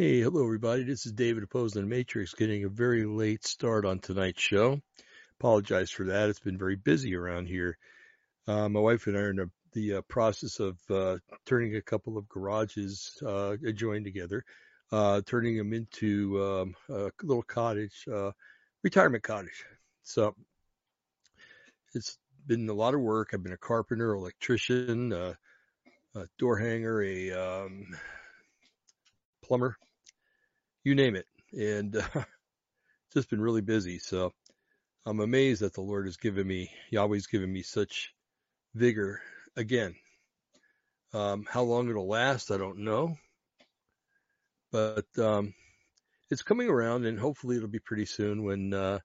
Hey, hello everybody. This is David Opposing The Matrix getting a very late start on tonight's show. Apologize for that. It's been very busy around here. Uh, my wife and I are in a, the uh, process of uh, turning a couple of garages uh, joined together, uh, turning them into um, a little cottage, uh, retirement cottage. So it's been a lot of work. I've been a carpenter, electrician, a door hanger, a um, plumber, you name it. And uh, just been really busy. So I'm amazed that the Lord has given me, Yahweh's given me such vigor again. Um, how long it'll last, I don't know. But um, it's coming around and hopefully it'll be pretty soon when uh,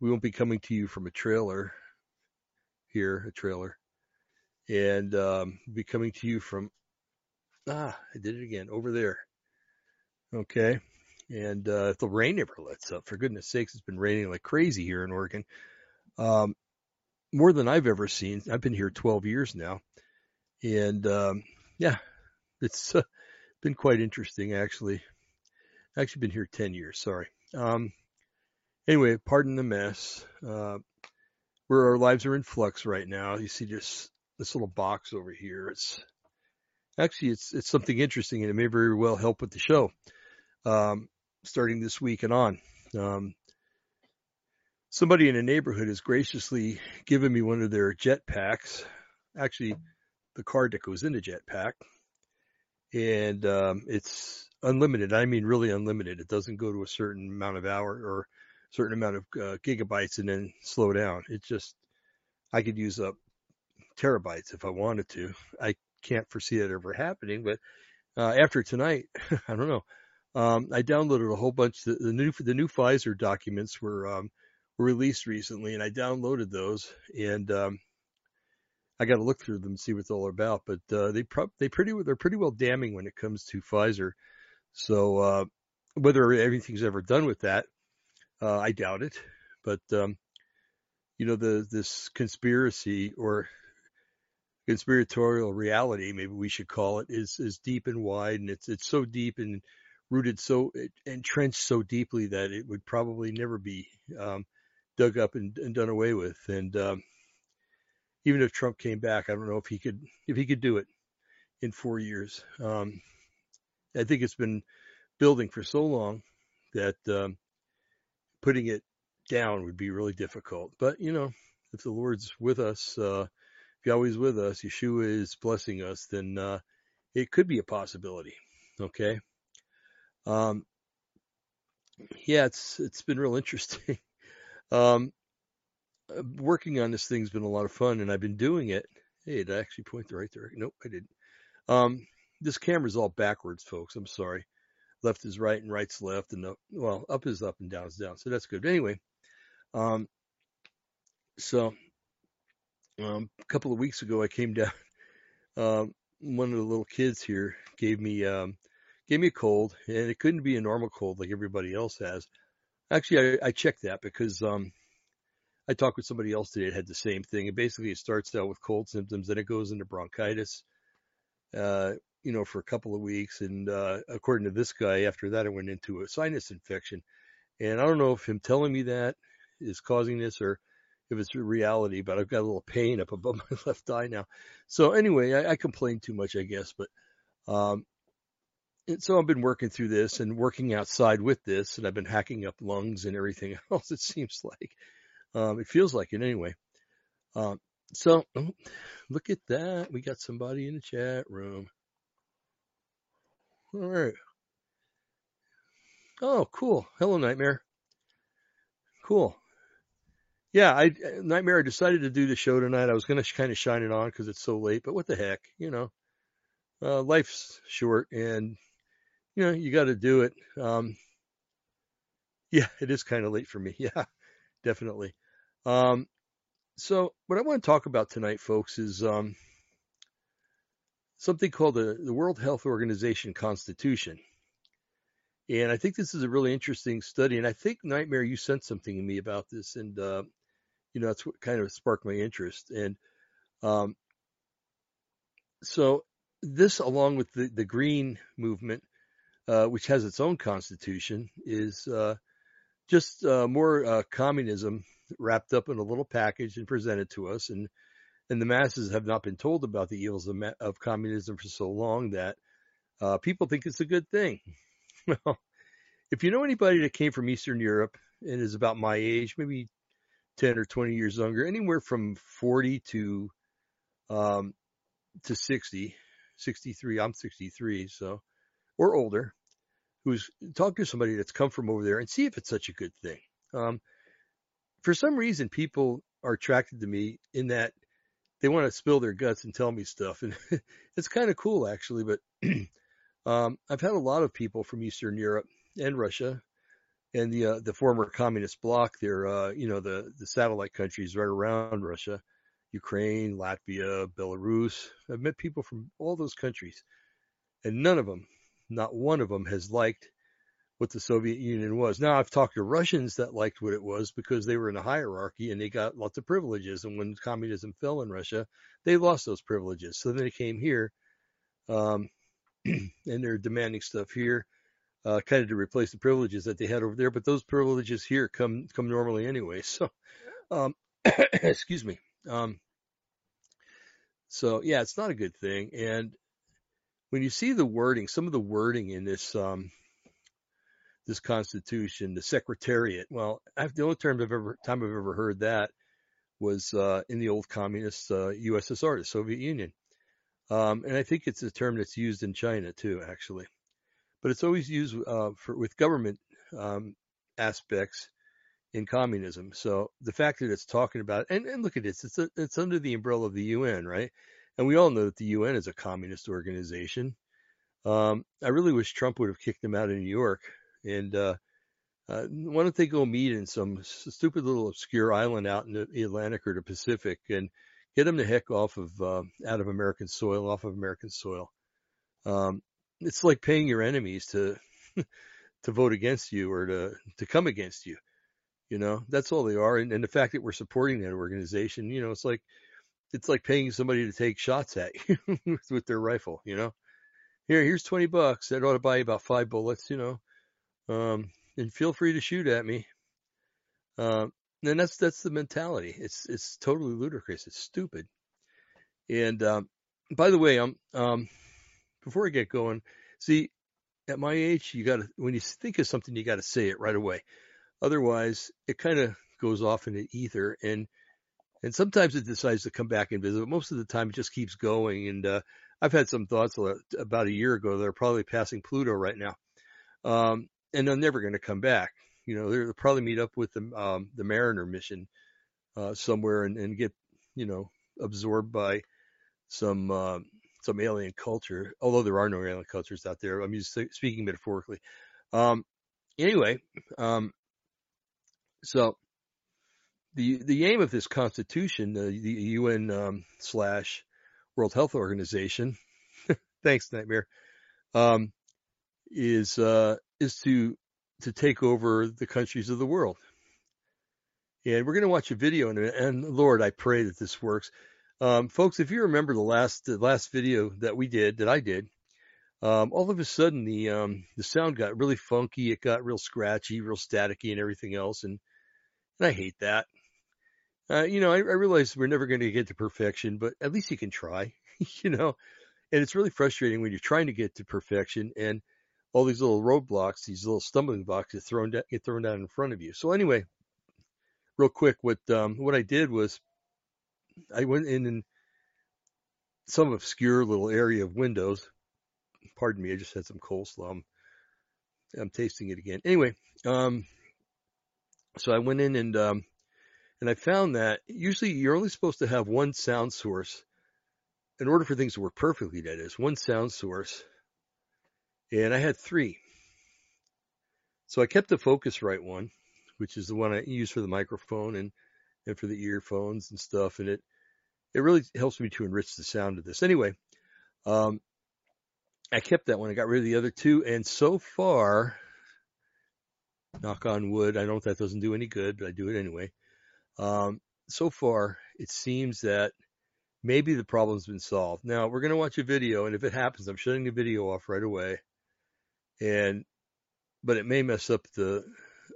we won't be coming to you from a trailer here, a trailer, and um, be coming to you from, ah, I did it again, over there. Okay. And uh, if the rain never lets up, for goodness sakes, it's been raining like crazy here in Oregon. Um, more than I've ever seen. I've been here 12 years now. And um, yeah, it's uh, been quite interesting actually. Actually been here 10 years, sorry. Um, anyway, pardon the mess. Uh, where our lives are in flux right now. You see just this little box over here. It's actually it's it's something interesting and it may very well help with the show. Um, starting this week and on. Um, somebody in a neighborhood has graciously given me one of their jet packs. Actually, the card that goes in the jet pack, and um, it's unlimited. I mean, really unlimited. It doesn't go to a certain amount of hour or certain amount of uh, gigabytes and then slow down. It's just I could use up terabytes if I wanted to. I can't foresee that ever happening, but uh, after tonight, I don't know. Um, I downloaded a whole bunch. The, the new the new Pfizer documents were um, were released recently, and I downloaded those, and um, I got to look through them and see what it's all about. But uh, they pro- they pretty they're pretty well damning when it comes to Pfizer. So uh, whether everything's ever done with that, uh, I doubt it, but um, you know the this conspiracy or conspiratorial reality, maybe we should call it, is is deep and wide, and it's it's so deep and rooted so entrenched so deeply that it would probably never be um, dug up and, and, done away with. And um, even if Trump came back, I don't know if he could if he could do it in four years. Um, I think it's been building for so long that um, putting it down would be really difficult. But you know, if the Lord's with us, uh, if Yahweh's with us, Yeshua is blessing us, then uh, it could be a possibility. Okay. Um, yeah, it's it's been real interesting. um, working on this thing's been a lot of fun, and I've been doing it. Hey, did I actually point the right direction? Nope, I didn't. Um, this camera's all backwards, folks. I'm sorry left is right and right's left and the, well, up is up and down is down. So that's good. Anyway, um, so, um, a couple of weeks ago, I came down, um, one of the little kids here gave me, um, gave me a cold and it couldn't be a normal cold like everybody else has. Actually, I, I checked that because, um, I talked with somebody else today that had the same thing. And basically it starts out with cold symptoms, then it goes into bronchitis, uh, you know, for a couple of weeks. And uh, according to this guy, after that, it went into a sinus infection. And I don't know if him telling me that is causing this or if it's reality, but I've got a little pain up above my left eye now. So anyway, I, I complain too much, I guess, but, um, and so I've been working through this and working outside with this and I've been hacking up lungs and everything else. It seems like, um, it feels like it anyway. Um, so oh, look at that. We got somebody in the chat room. All right. Oh, cool. Hello, Nightmare. Cool. Yeah, I Nightmare. I decided to do the show tonight. I was going to kind of shine it on because it's so late, but what the heck, you know, uh, life's short, and you know you got to do it. Um, yeah, it is kind of late for me. Yeah, definitely. Um, so what I want to talk about tonight, folks, is um, something called the, the World Health Organization Constitution. And I think this is a really interesting study. And I think Nightmare, you sent something to me about this, and uh, you know that's what kind of sparked my interest. And um, so this, along with the the Green movement, uh, which has its own constitution, is uh, just uh, more uh, communism wrapped up in a little package and presented to us. And and the masses have not been told about the evils of, of communism for so long that people think it's a good thing. Well, if you know anybody that came from Eastern Europe and is about my age, maybe 10 or 20 years younger, anywhere from 40 to um, to 60, 63, I'm 63, so, or older, who's talk to somebody that's come from over there and see if it's such a good thing. Um, for some reason, people are attracted to me in that they want to spill their guts and tell me stuff. And it's kind of cool actually, but, um, I've had a lot of people from Eastern Europe and Russia and the, uh, the former communist bloc there, uh, you know, the, the satellite countries right around Russia, Ukraine, Latvia, Belarus. I've met people from all those countries and none of them, not one of them has liked what the Soviet Union was. Now I've talked to Russians that liked what it was because they were in a hierarchy and they got lots of privileges. And when communism fell in Russia, they lost those privileges. So then they came here, um, and they're demanding stuff here, uh, kind of to replace the privileges that they had over there. But those privileges here come come normally anyway. So, um, excuse me. Um, so yeah, it's not a good thing. And when you see the wording, some of the wording in this um, this Constitution, the Secretariat. Well, I've, the only term I've ever time I've ever heard that was uh, in the old communist uh, USSR, the Soviet Union, um, and I think it's a term that's used in China too, actually. But it's always used uh, for with government um, aspects in communism. So the fact that it's talking about and, and look at this, it's a, it's under the umbrella of the UN, right? And we all know that the UN is a communist organization. Um, I really wish Trump would have kicked them out of New York and uh, uh, why don't they go meet in some stupid little obscure island out in the Atlantic or the Pacific and get them the heck off of uh, out of American soil, off of American soil. Um, it's like paying your enemies to to vote against you or to to come against you. You know, that's all they are. And, and the fact that we're supporting that organization, you know, it's like it's like paying somebody to take shots at you with their rifle. You know, here here's twenty bucks. That ought to buy you about five bullets. You know, um, and feel free to shoot at me. Um, and that's that's the mentality. It's it's totally ludicrous. It's stupid. And um, by the way, um, um, before I get going, see, at my age, you got to when you think of something, you got to say it right away. Otherwise, it kind of goes off in the ether, and and sometimes it decides to come back and visit. But most of the time, it just keeps going. And uh, I've had some thoughts about a year ago that are probably passing Pluto right now. Um, and they're never going to come back. You know, they'll probably meet up with the um, the Mariner mission uh, somewhere and, and get you know absorbed by some uh, some alien culture. Although there are no alien cultures out there, I'm just speaking metaphorically. Um, anyway, um, so the the aim of this Constitution, the, the UN um, slash World Health Organization, thanks Nightmare, um, is uh, is to to take over the countries of the world. And we're going to watch a video, and, and Lord, I pray that this works, um, folks. If you remember the last the last video that we did, that I did, um, all of a sudden the um, the sound got really funky. It got real scratchy, real staticky, and everything else. And and I hate that. Uh, you know, I, I realize we're never going to get to perfection, but at least you can try. you know, and it's really frustrating when you're trying to get to perfection and all these little roadblocks, these little stumbling blocks get thrown down, get thrown down in front of you. So anyway, real quick, what um, what I did was I went in and some obscure little area of Windows. Pardon me, I just had some coleslaw. I'm, I'm tasting it again. Anyway, um, so I went in and um, and I found that usually you're only supposed to have one sound source in order for things to work perfectly. That is one sound source and I had three. So I kept the Focusrite one, which is the one I use for the microphone and, and for the earphones and stuff. And it, it really helps me to enrich the sound of this. Anyway, um, I kept that one. I got rid of the other two. And so far, knock on wood, I don't know that doesn't do any good, but I do it anyway. Um, so far, it seems that maybe the problem's been solved. Now we're going to watch a video. And if it happens, I'm shutting the video off right away and but it may mess up the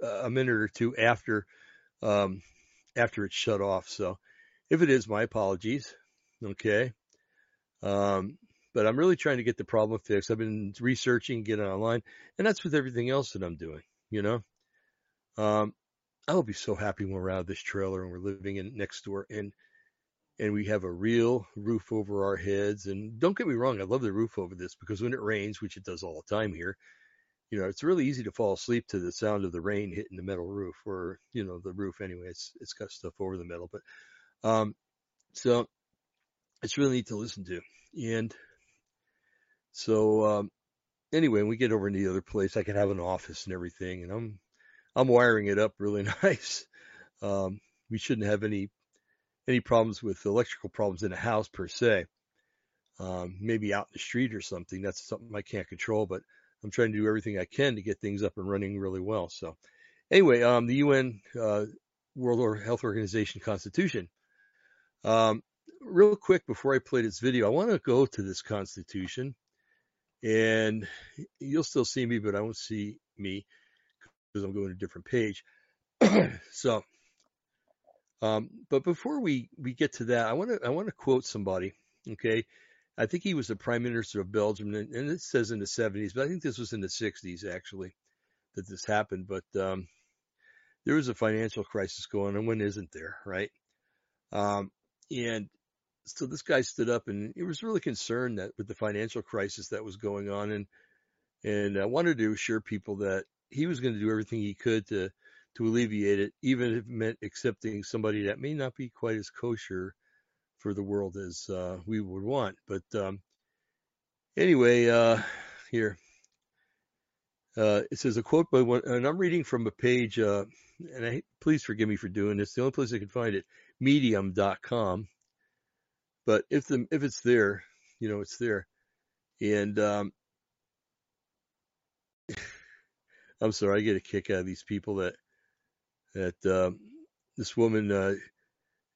uh, a minute or two after um, after it's shut off. So if it is, my apologies. Okay. Um, but I'm really trying to get the problem fixed. I've been researching, getting online, and that's with everything else that I'm doing, you know. Um, I will be so happy when we're out of this trailer and we're living in next door and and we have a real roof over our heads. And don't get me wrong, I love the roof over this because when it rains, which it does all the time here, you know, it's really easy to fall asleep to the sound of the rain hitting the metal roof or, you know, the roof anyway. It's it's got stuff over the metal. But um so it's really neat to listen to. And so um anyway, when we get over in the other place, I can have an office and everything, and I'm I'm wiring it up really nice. Um, we shouldn't have any any problems with electrical problems in a house per se. Um, maybe out in the street or something. That's something I can't control, but I'm trying to do everything I can to get things up and running really well. So, anyway, um, the UN uh, World Health Organization Constitution. Um, real quick before I play this video, I want to go to this Constitution, and you'll still see me, but I won't see me because I'm going to a different page. so, um, but before we, we get to that, I want to I want to quote somebody. Okay, I think he was the prime minister of Belgium, and, and it says in the 70s, but I think this was in the 60s actually that this happened. But um, there was a financial crisis going on. And when isn't there, right? Um, and so this guy stood up and he was really concerned that with the financial crisis that was going on, and and I wanted to assure people that he was going to do everything he could to to alleviate it, even if it meant accepting somebody that may not be quite as kosher for the world as uh, we would want. But um, anyway, uh, here uh, it says a quote by one, and I'm reading from a page, uh, and I please forgive me for doing this. The only place I can find it, Medium.com. But if the if it's there, you know it's there, and um, I'm sorry, I get a kick out of these people that that uh, this woman uh,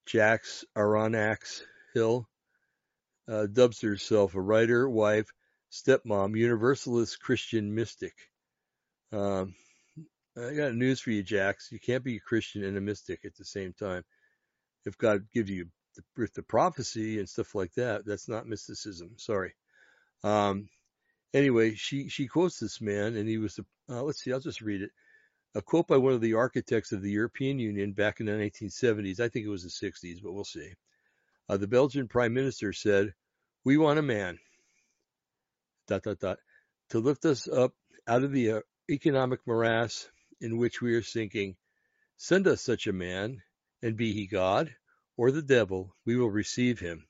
Jax Aronax Hill uh, dubs herself a writer, wife, stepmom, universalist Christian mystic. Um, I got news for you, Jax. You can't be a Christian and a mystic at the same time. If God gives you the, the prophecy and stuff like that, that's not mysticism. Sorry. Um, anyway, she she quotes this man, and he was the uh, let's see, I'll just read it. A quote by one of the architects of the European Union back in the 1970s. I think it was the 60s, but we'll see. Uh, the Belgian Prime Minister said, "We want a man." Dot dot dot to lift us up out of the uh, economic morass in which we are sinking. Send us such a man, and be he God or the devil, we will receive him.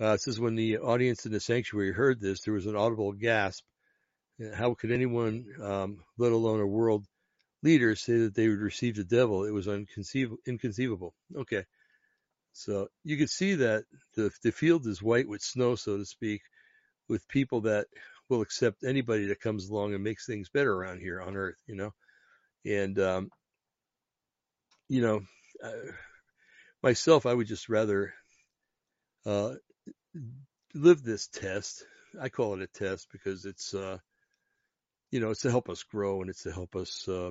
Uh, it says when the audience in the sanctuary heard this, there was an audible gasp. How could anyone, um, let alone a world leader, say that they would receive the devil? It was unconceivable, inconceivable. Okay. So you can see that the, the field is white with snow, so to speak, with people that will accept anybody that comes along and makes things better around here on earth, you know? And, um, you know, uh, myself, I would just rather, uh, live this test. I call it a test because it's, uh, you know, it's to help us grow and it's to help us, uh,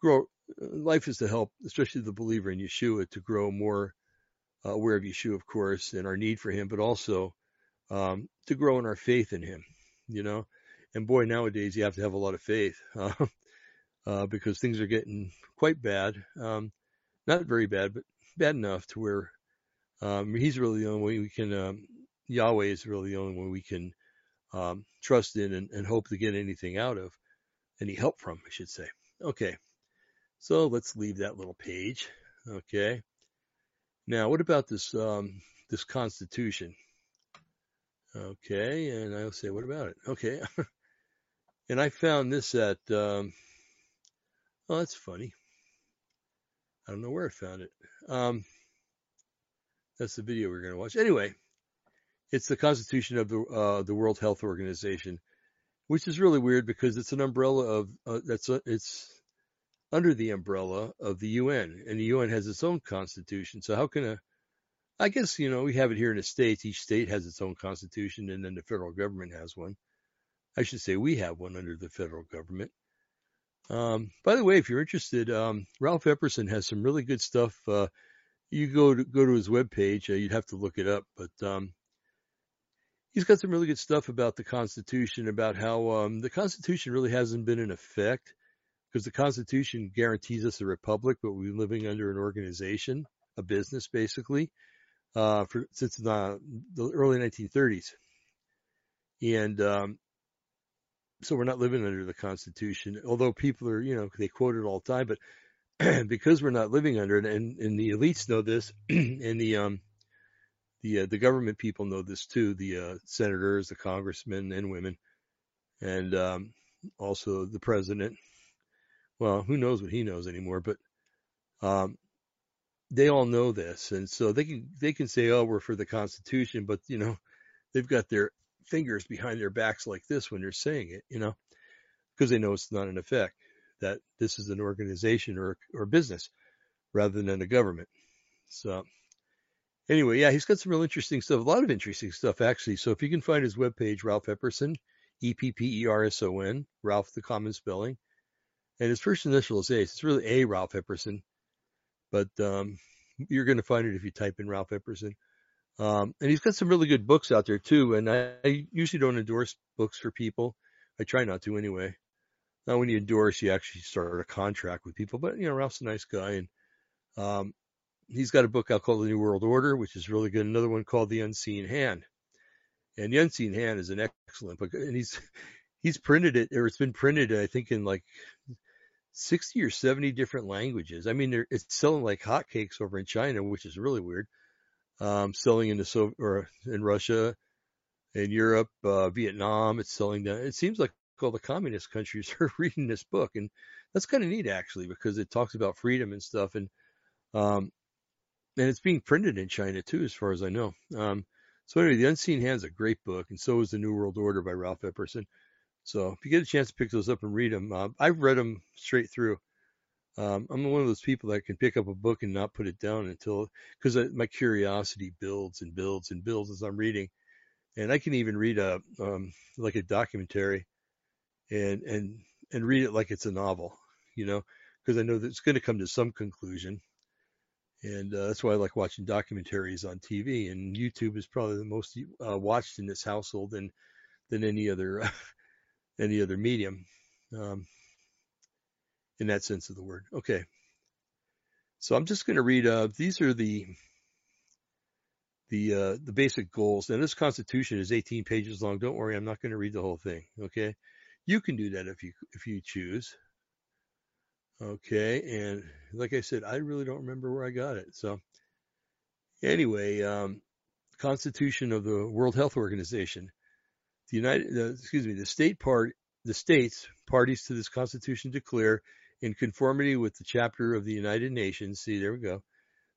grow. Life is to help, especially the believer in Yeshua, to grow more uh, aware of Yeshua, of course, and our need for Him, but also um, to grow in our faith in Him. You know, and boy, nowadays you have to have a lot of faith uh, uh, because things are getting quite bad. Um, not very bad, but bad enough to where um, he's really the only way we can, um, Yahweh is really the only one we can um, trust in and, and, hope to get anything out of, any help from, I should say. Okay, so let's leave that little page. Okay, now what about this um, this Constitution? Okay, and I'll say, what about it? Okay, and I found this at, um, oh, that's funny. I don't know where I found it. That's the video we're going to watch. Anyway, it's the Constitution of the uh, the World Health Organization, which is really weird because it's an umbrella of uh, that's a, it's under the umbrella of the UN, and the UN has its own constitution. So how can a I guess you know we have it here in the states. Each state has its own constitution, and then the federal government has one. I should say we have one under the federal government. Um, by the way, if you're interested, um, Ralph Epperson has some really good stuff. Uh, you go to go to his webpage. Uh, you'd have to look it up, but um, he's got some really good stuff about the Constitution, about how um, the Constitution really hasn't been in effect because the Constitution guarantees us a republic, but we're living under an organization, a business, basically, uh, for since the, the early 1930s, and um, so we're not living under the Constitution. Although people are, you know, they quote it all the time, but because we're not living under it, and, and the elites know this, and the um, the uh, the government people know this too. The uh, senators, the congressmen and women, and um, also the president. Well, who knows what he knows anymore? But um, they all know this, and so they can they can say, "Oh, we're for the Constitution," but you know, they've got their fingers behind their backs like this when they're saying it, you know, because they know it's not in effect, that this is an organization or, or business rather than a government. So anyway, yeah, he's got some real interesting stuff, a lot of interesting stuff actually. So if you can find his webpage, Ralph Epperson, E-P-P-E-R-S-O-N, Ralph the common spelling, and his first initial is Ace. It's really A Ralph Epperson, but um, you're going to find it if you type in Ralph Epperson. Um, and he's got some really good books out there too. And I, I, usually don't endorse books for people. I try not to anyway. Now, when you endorse, you actually start a contract with people. But you know, Ralph's a nice guy, and um, he's got a book out called The New World Order, which is really good. Another one called The Unseen Hand. And The Unseen Hand is an excellent book, and he's he's printed it, or it's been printed, I think, in like 60 or 70 different languages. I mean, it's selling like hotcakes over in China, which is really weird um, selling in the so or in Russia, in Europe, uh, Vietnam. It's selling down. It seems like all the communist countries are reading this book, and that's kind of neat actually because it talks about freedom and stuff, and um, and it's being printed in China too, as far as I know. Um, so anyway, The Unseen Hand is a great book, and so is The New World Order by Ralph Epperson. So if you get a chance to pick those up and read them, uh, I've read them straight through. Um, I'm one of those people that can pick up a book and not put it down until, because my curiosity builds and builds and builds as I'm reading, and I can even read a um, like a documentary, and and and read it like it's a novel, you know, because I know that it's going to come to some conclusion, and uh, that's why I like watching documentaries on TV. And YouTube is probably the most uh, watched in this household than than any other any other medium. Um, in that sense of the word. Okay. So I'm just going to read, uh, these are the, the, uh, the basic goals. And this constitution is 18 pages long. Don't worry. I'm not going to read the whole thing. Okay. You can do that if you, if you choose. Okay. And like I said, I really don't remember where I got it. So anyway, um, Constitution of the World Health Organization. The United, excuse me, the state part, the states parties to this constitution declare in conformity with the chapter of the United Nations, see, there we go,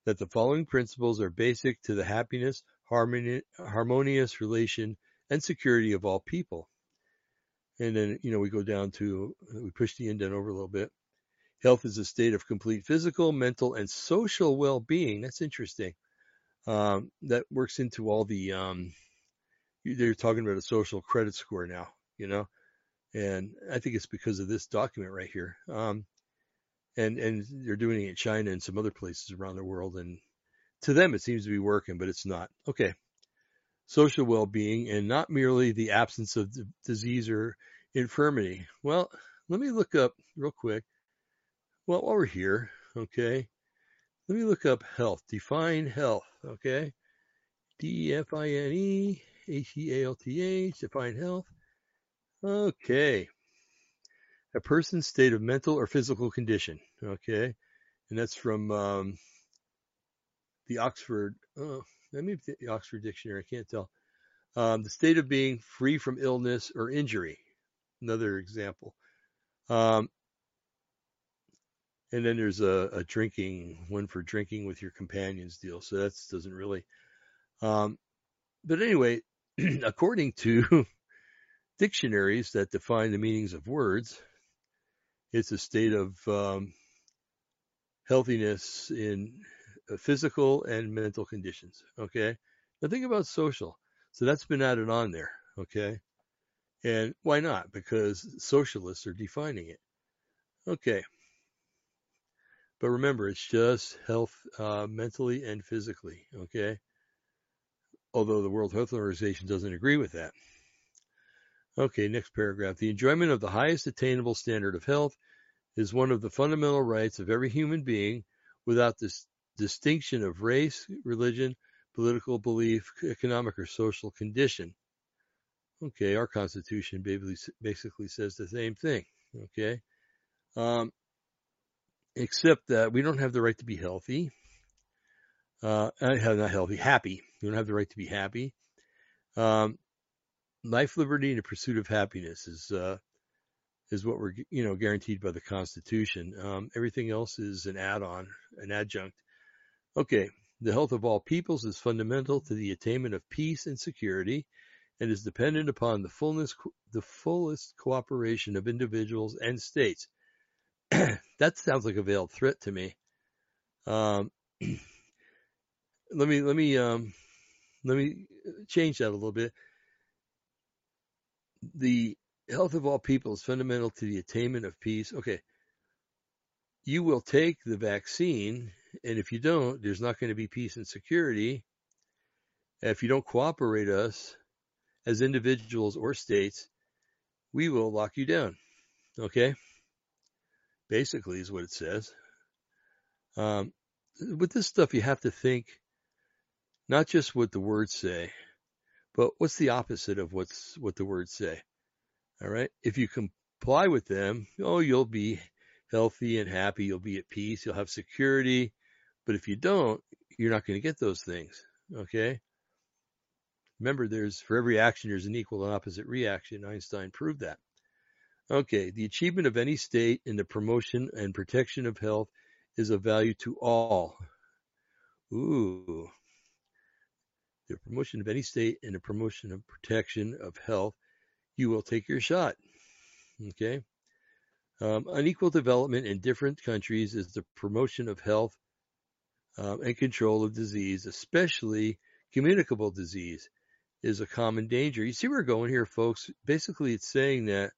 that the following principles are basic to the happiness, harmonious relation, and security of all people. And then, you know, we go down to, we push the indent over a little bit. Health is a state of complete physical, mental, and social well-being. That's interesting. Um, that works into all the, um, they're talking about a social credit score now, you know, and I think it's because of this document right here. Um, and and they're doing it in China and some other places around the world. And to them, it seems to be working, but it's not. Okay, social well-being and not merely the absence of disease or infirmity. Well, let me look up real quick. Well, while we're here, okay, let me look up health. Define health. Okay, D E F I N E H E A L T H. Define health. Okay a person's state of mental or physical condition. Okay. And that's from um, the Oxford, oh, maybe the Oxford Dictionary, I can't tell. Um, the state of being free from illness or injury. Another example. Um, and then there's a, a, drinking one for drinking with your companions deal. So that doesn't really. Um, but anyway, according to dictionaries that define the meanings of words, it's a state of um, healthiness in physical and mental conditions. Okay. Now think about social. So that's been added on there. Okay. And why not? Because socialists are defining it. Okay. But remember, it's just health uh, mentally and physically. Okay. Although the World Health Organization doesn't agree with that. Okay, next paragraph. The enjoyment of the highest attainable standard of health is one of the fundamental rights of every human being without this distinction of race, religion, political belief, economic or social condition. Okay, our Constitution basically says the same thing. Okay, um, except that we don't have the right to be healthy. Uh, not healthy, happy. We don't have the right to be happy. Um, life, liberty, and the pursuit of happiness is uh, is what we're you know guaranteed by the Constitution. Um, everything else is an add-on, an adjunct. Okay, the health of all peoples is fundamental to the attainment of peace and security, and is dependent upon the fullness, the fullest cooperation of individuals and states. that sounds like a veiled threat to me. Um, let me let me um, let me change that a little bit. The health of all people is fundamental to the attainment of peace. Okay, you will take the vaccine and if you don't, there's not going to be peace and security. And If you don't cooperate us as individuals or states, we will lock you down. Okay? Basically is what it says. Um, with this stuff, you have to think not just what the words say, but what's the opposite of what's what the words say. All right. If you comply with them, oh, you'll be healthy and happy. You'll be at peace. You'll have security. But if you don't, you're not going to get those things. Okay. Remember, there's for every action, there's an equal and opposite reaction. Einstein proved that. Okay. The achievement of any state in the promotion and protection of health is of value to all. Ooh. The promotion of any state in the promotion of protection of health, you will take your shot. Okay. Um, unequal development in different countries is the promotion of health um, and control of disease, especially communicable disease, is a common danger. You see where we're going here, folks? Basically, it's saying that,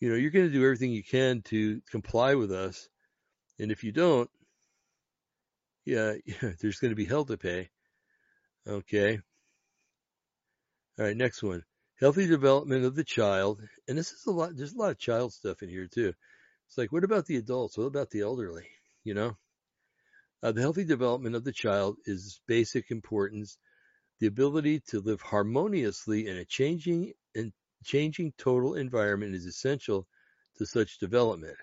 you know, you're going to do everything you can to comply with us. And if you don't, yeah, yeah there's going to be hell to pay. Okay. All right, next one. Healthy development of the child. And this is a lot, there's a lot of child stuff in here too. It's like, what about the adults? What about the elderly? You know? Uh, the healthy development of the child is basic importance. The ability to live harmoniously in a changing and changing total environment is essential to such development.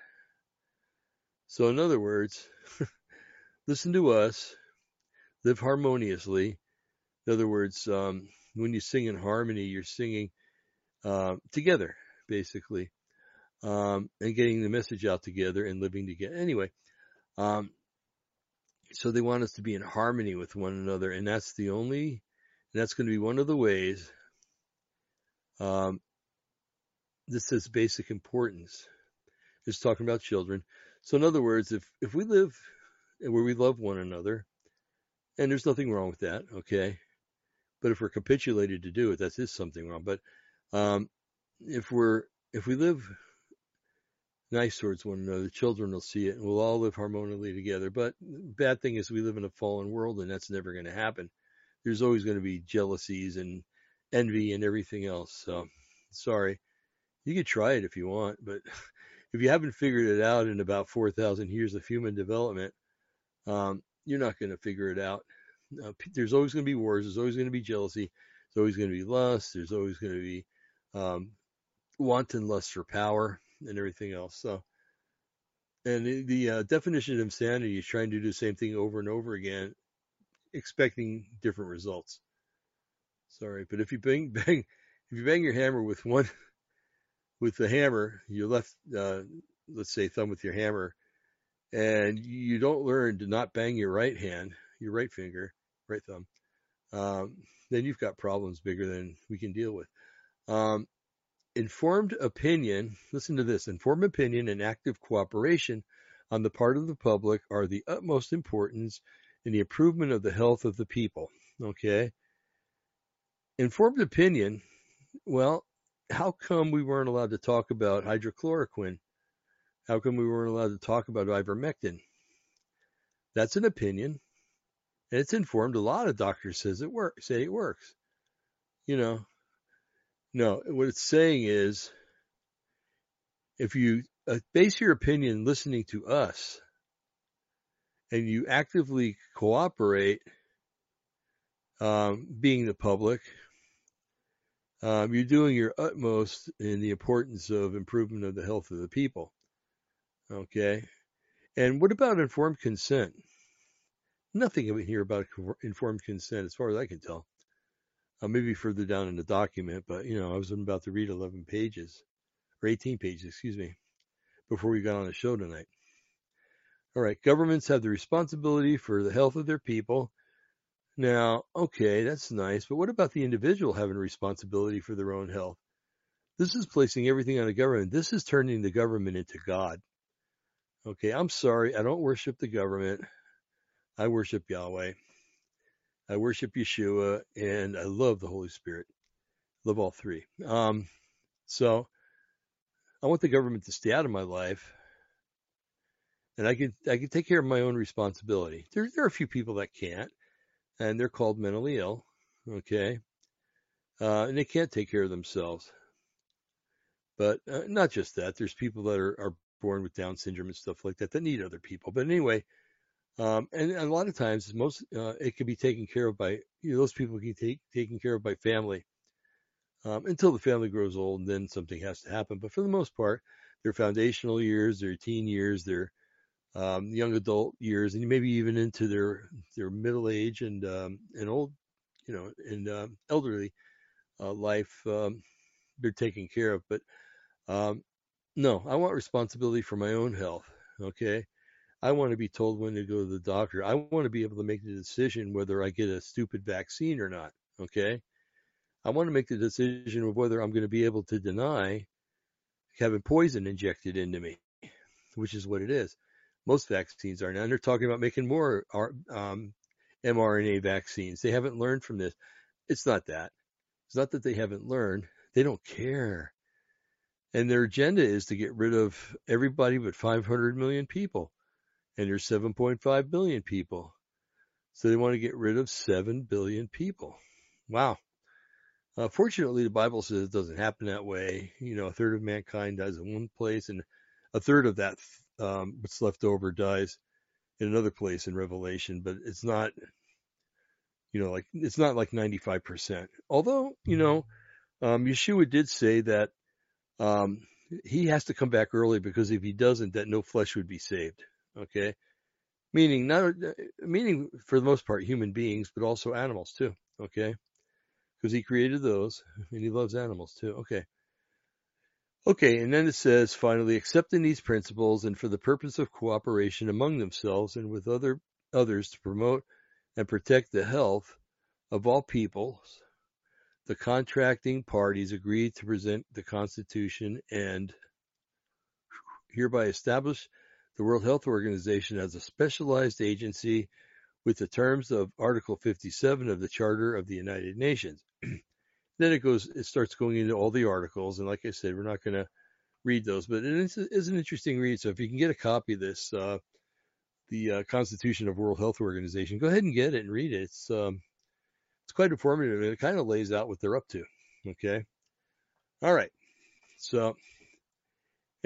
So, in other words, listen to us, live harmoniously. In other words, um, when you sing in harmony, you're singing uh, together, basically, um, and getting the message out together and living together. Anyway, um, so they want us to be in harmony with one another, and that's the only, and that's going to be one of the ways. Um, this is basic importance. It's talking about children. So in other words, if if we live where we love one another, and there's nothing wrong with that, okay. But if we're capitulated to do it, that is something wrong. But um, if we're if we live nice towards one another. The children will see it and we'll all live harmoniously together. But bad thing is we live in a fallen world and that's never going to happen. There's always going to be jealousies and envy and everything else. So sorry. You could try it if you want, but if you haven't figured it out in about 4,000 years of human development, um, you're not going to figure it out. Uh, there's always going to be wars. There's always going to be jealousy. There's always going to be lust. There's always going to be um, wanton lust for power and everything else. So, and the, uh, definition of insanity is trying to do the same thing over and over again, expecting different results. Sorry, but if you bang bang, if you bang your hammer with one, with the hammer, your left, uh, let's say thumb with your hammer, and you don't learn to not bang your right hand, your right finger, right thumb, um, then you've got problems bigger than we can deal with. Um, informed opinion, listen to this, informed opinion and active cooperation on the part of the public are the utmost importance in the improvement of the health of the people. Okay. Informed opinion, well, how come we weren't allowed to talk about hydrochloroquine? How come we weren't allowed to talk about ivermectin? That's an opinion. And it's informed. A lot of doctors says it work say it works. You know, no, what it's saying is if you uh, base your opinion listening to us and you actively cooperate, um, being the public, um, you're doing your utmost in the importance of improvement of the health of the people. Okay. And what about informed consent? Nothing in here about informed consent, as far as I can tell. Uh, maybe further down in the document, but you know, I was about to read 11 pages or 18 pages, excuse me, before we got on the show tonight. All right, governments have the responsibility for the health of their people. Now, okay, that's nice, but what about the individual having responsibility for their own health? This is placing everything on the government. This is turning the government into God. Okay, I'm sorry, I don't worship the government. I worship Yahweh. I worship Yeshua, and I love the Holy Spirit. Love all three. Um, so I want the government to stay out of my life, and I can I can take care of my own responsibility. There there are a few people that can't, and they're called mentally ill. Okay, uh, and they can't take care of themselves. But uh, not just that. There's people that are, are born with Down syndrome and stuff like that that need other people. But anyway, um, and, a lot of times, most uh, it can be taken care of by you know, those people can take taken care of by family um, until the family grows old, and then something has to happen. But for the most part, their foundational years, their teen years, their um, young adult years, and maybe even into their their middle age and um, and old, you know, and uh, elderly uh, life, um, they're taken care of. But um, no, I want responsibility for my own health. Okay. I want to be told when to go to the doctor. I want to be able to make the decision whether I get a stupid vaccine or not. Okay. I want to make the decision of whether I'm going to be able to deny having poison injected into me, which is what it is. Most vaccines are now. They're talking about making more um, mRNA vaccines. They haven't learned from this. It's not that. It's not that they haven't learned. They don't care. And their agenda is to get rid of everybody but 500 million people and there's 7.5 billion people. So they want to get rid of 7 billion people. Wow. Uh, fortunately, the Bible says it doesn't happen that way. You know, a third of mankind dies in one place, and a third of that, um, what's left over, dies in another place in Revelation. But it's not, you know, like it's not like 95%. Although, you know, um, Yeshua did say that um, he has to come back early because if he doesn't, that no flesh would be saved. Okay. Meaning not, uh, meaning for the most part, human beings, but also animals too. Okay. Because he created those and he loves animals too. Okay. Okay. And then it says finally, accepting these principles and for the purpose of cooperation among themselves and with other others to promote and protect the health of all peoples, the contracting parties agreed to present the Constitution and hereby establish the World Health Organization as a specialized agency with the terms of Article 57 of the Charter of the United Nations. then it goes, it starts going into all the articles, and like I said, we're not going to read those, but it is, is, an interesting read. So if you can get a copy of this, uh, the uh, Constitution of World Health Organization, go ahead and get it and read it. It's um, it's quite informative, and it kind of lays out what they're up to. Okay, all right. So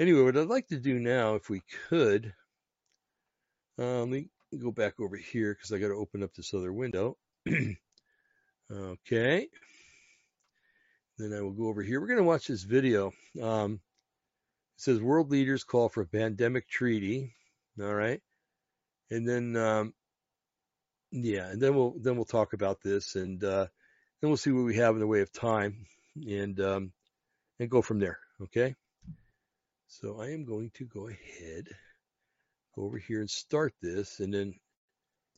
Anyway, what I'd like to do now, if we could, um, let me go back over here because I got to open up this other window. okay. Then I will go over here. We're going to watch this video. Um, it says world leaders call for a pandemic treaty. All right. And then, um, yeah, and then we'll, then we'll talk about this and, uh, then we'll see what we have in the way of time and, um, and go from there. Okay. So I am going to go ahead, go over here and start this and then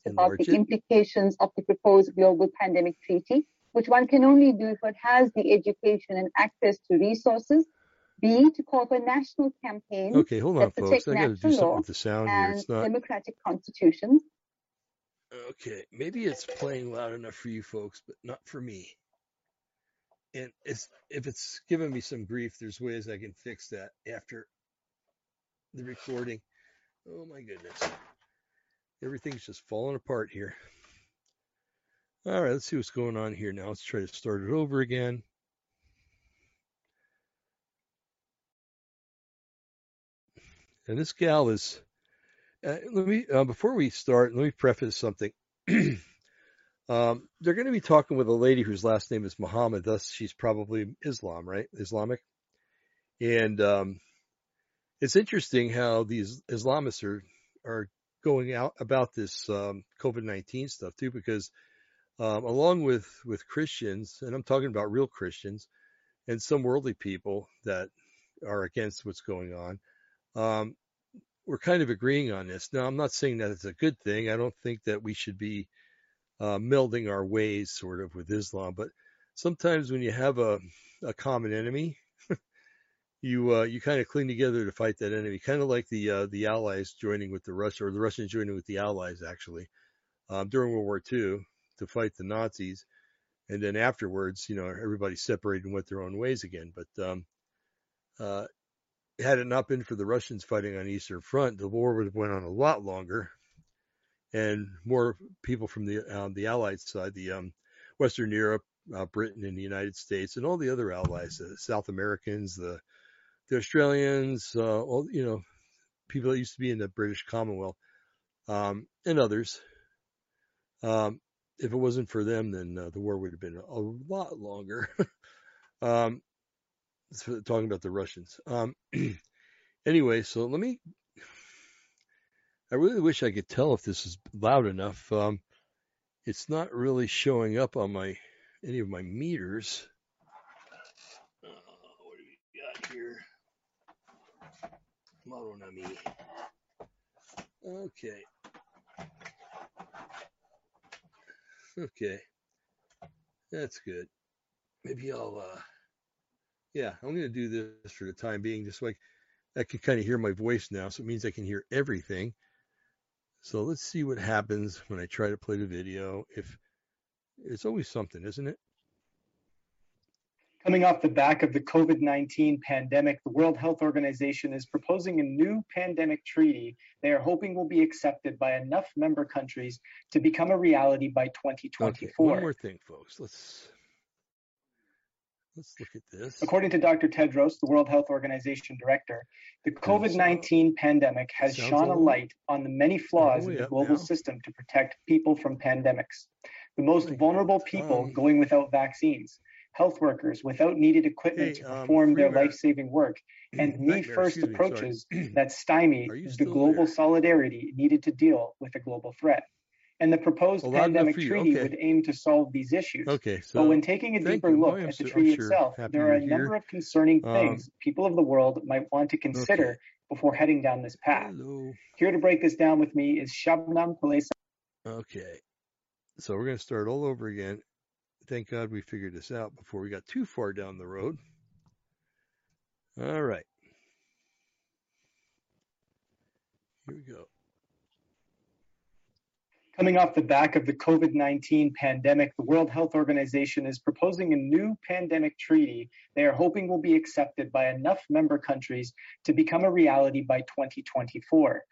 about the implications of the proposed global pandemic treaty, which one can only do if it has the education and access to resources. B, to call for a national campaign okay, hold on, folks. I got to do something with the sound here. It's not democratic constitutions. Okay, maybe it's playing loud enough for you folks, but not for me. And it's if it's giving me some grief, there's ways I can fix that after the recording. Oh my goodness. Everything's just falling apart here. All right, let's see what's going on here now. Let's try to start it over again. And this gal is, uh, let me, uh, before we start, let me preface something. um, they're going to be talking with a lady whose last name is Muhammad, thus she's probably Islam, right? Islamic. And um, it's interesting how these Islamists are, are going out about this um, COVID-19 stuff too, because um, along with, with Christians, and I'm talking about real Christians and some worldly people that are against what's going on, um, we're kind of agreeing on this. Now, I'm not saying that it's a good thing. I don't think that we should be uh, melding our ways sort of with Islam, but sometimes when you have a, a common enemy, you uh, you kind of cling together to fight that enemy, kind of like the uh, the Allies joining with the Russia or the Russians joining with the Allies actually um, during World War II to fight the Nazis, and then afterwards, you know, everybody separated and went their own ways again. But um, uh, had it not been for the Russians fighting on Eastern Front, the war would have went on a lot longer, and more people from the um, the Allied side, the um, Western Europe, uh, Britain, and the United States, and all the other allies, the South Americans, the the Australians, uh, all you know, people that used to be in the British Commonwealth, um, and others. Um, if it wasn't for them, then uh, the war would have been a lot longer. um, talking about the Russians. Um, anyway, so let me. I really wish I could tell if this is loud enough. Um, it's not really showing up on my any of my meters. Uh, what do we got here? Maronami. Okay. Okay. That's good. Maybe I'll uh yeah, I'm going to do this for the time being, just like I can kind of hear my voice now. So it means I can hear everything. So let's see what happens when I try to play the video. If it's always something, isn't it? Coming off the back of the COVID 19 pandemic, the World Health Organization is proposing a new pandemic treaty they are hoping will be accepted by enough member countries to become a reality by 2024. Okay, one more thing, folks. Let's Let's look at this. According to Dr. Tedros, the World Health Organization director, the COVID 19 pandemic has shone a light on the many flaws in the global now. system to protect people from pandemics. The most vulnerable people um, going without vaccines, health workers without needed equipment hey, to um, perform um, their life saving work, and me first approaches that stymie the global there? solidarity needed to deal with a global threat and the proposed well, pandemic treaty okay. would aim to solve these issues. Okay, so but when taking a deeper you. look at the treaty sure itself, there are a number here. of concerning um, things people of the world might want to consider okay. before heading down this path. Hello. Here to break this down with me is Shabnam Palesa. Okay, so we're going to start all over again. Thank God we figured this out before we got too far down the road. All right. Here we go. Coming off the back of the COVID 19 pandemic, the World Health Organization is proposing a new pandemic treaty they are hoping will be accepted by enough member countries to become a reality by 2024.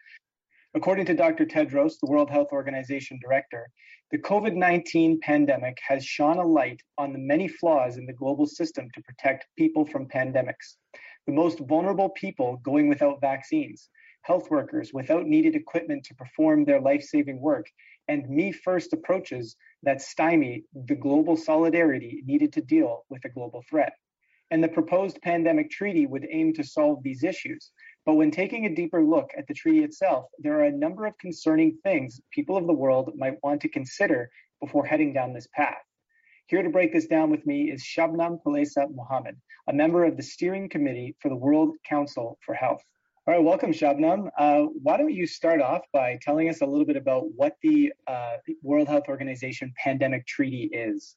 According to Dr. Tedros, the World Health Organization director, the COVID 19 pandemic has shone a light on the many flaws in the global system to protect people from pandemics. The most vulnerable people going without vaccines, health workers without needed equipment to perform their life saving work, and me first approaches that stymie the global solidarity needed to deal with a global threat. And the proposed pandemic treaty would aim to solve these issues. But when taking a deeper look at the treaty itself, there are a number of concerning things people of the world might want to consider before heading down this path. Here to break this down with me is Shabnam Palesa Mohamed, a member of the steering committee for the World Council for Health. All right, welcome, Shabnam. Uh, why don't you start off by telling us a little bit about what the uh, World Health Organization Pandemic Treaty is?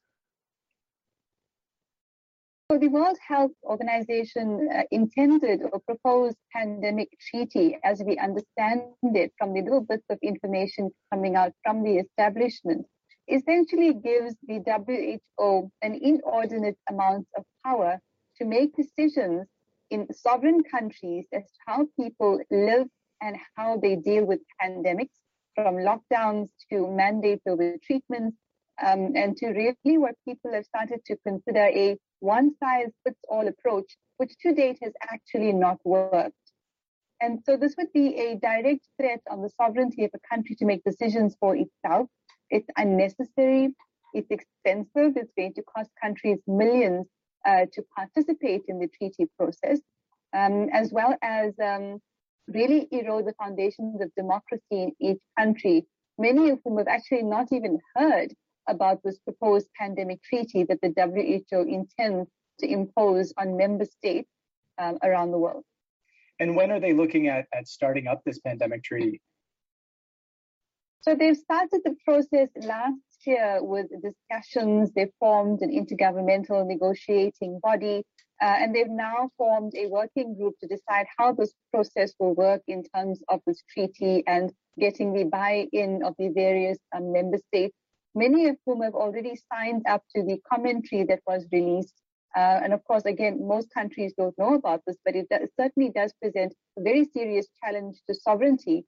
So the World Health Organization uh, intended or proposed pandemic treaty, as we understand it from the little bits of information coming out from the establishment, essentially gives the WHO an inordinate amount of power to make decisions in sovereign countries as to how people live and how they deal with pandemics, from lockdowns to mandates over treatments, um, and to really what people have started to consider a one size fits all approach, which to date has actually not worked. And so this would be a direct threat on the sovereignty of a country to make decisions for itself. It's unnecessary. It's expensive. It's going to cost countries millions uh, to participate in the treaty process, um, as well as um, really erode the foundations of democracy in each country, many of whom have actually not even heard about this proposed pandemic treaty that the WHO intends to impose on member states um, around the world. And when are they looking at, at starting up this pandemic treaty? So they've started the process last year with discussions. They formed an intergovernmental negotiating body, uh, and they've now formed a working group to decide how this process will work in terms of this treaty and getting the buy-in of the various um, member states, many of whom have already signed up to the commentary that was released uh, and of course, again, most countries don't know about this, but it, it certainly does present a very serious challenge to sovereignty.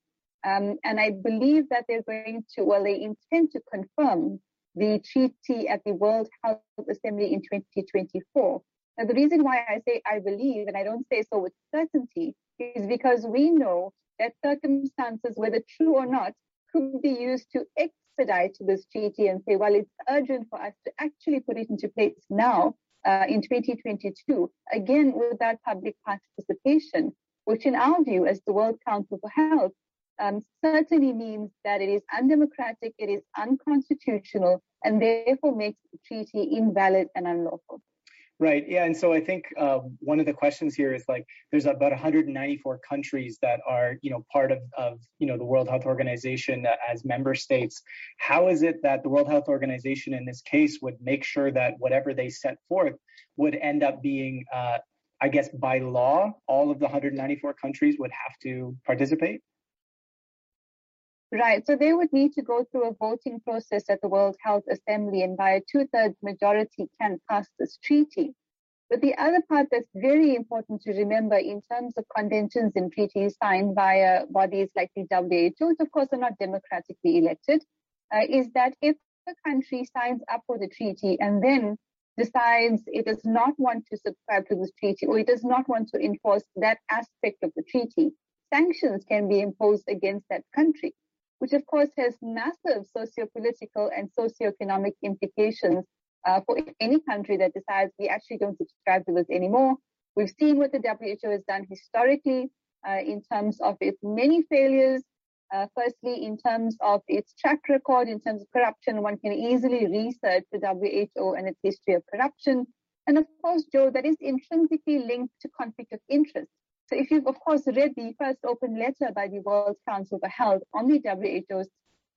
Um, and I believe that they're going to, well, they intend to confirm the treaty at the World Health Assembly in 2024. Now, the reason why I say I believe, and I don't say so with certainty, is because we know that circumstances, whether true or not, could be used to expedite this treaty and say, well, it's urgent for us to actually put it into place now uh, in 2022, again without public participation, which in our view as the World Council for Health um, certainly means that it is undemocratic, it is unconstitutional, and therefore makes the treaty invalid and unlawful. Right. Yeah. And so I think uh, one of the questions here is like, there's about 194 countries that are, you know, part of, of, you know, the World Health Organization as member states. How is it that the World Health Organization in this case would make sure that whatever they set forth would end up being, uh, I guess, by law, all of the 194 countries would have to participate? Right. So they would need to go through a voting process at the World Health Assembly and by a two thirds majority can pass this treaty. But the other part that's very important to remember in terms of conventions and treaties signed via bodies like the WHO, which of course are not democratically elected, uh, is that if a country signs up for the treaty and then decides it does not want to subscribe to this treaty or it does not want to enforce that aspect of the treaty, sanctions can be imposed against that country which of course has massive socio-political and socio-economic implications uh, for any country that decides we actually don't subscribe to this anymore. We've seen what the WHO has done historically uh, in terms of its many failures. Uh, firstly, in terms of its track record, in terms of corruption, one can easily research the WHO and its history of corruption. And of course, Joe, that is intrinsically linked to conflict of interest. So if you've, of course, read the first open letter by the World Council for Health on the WHO's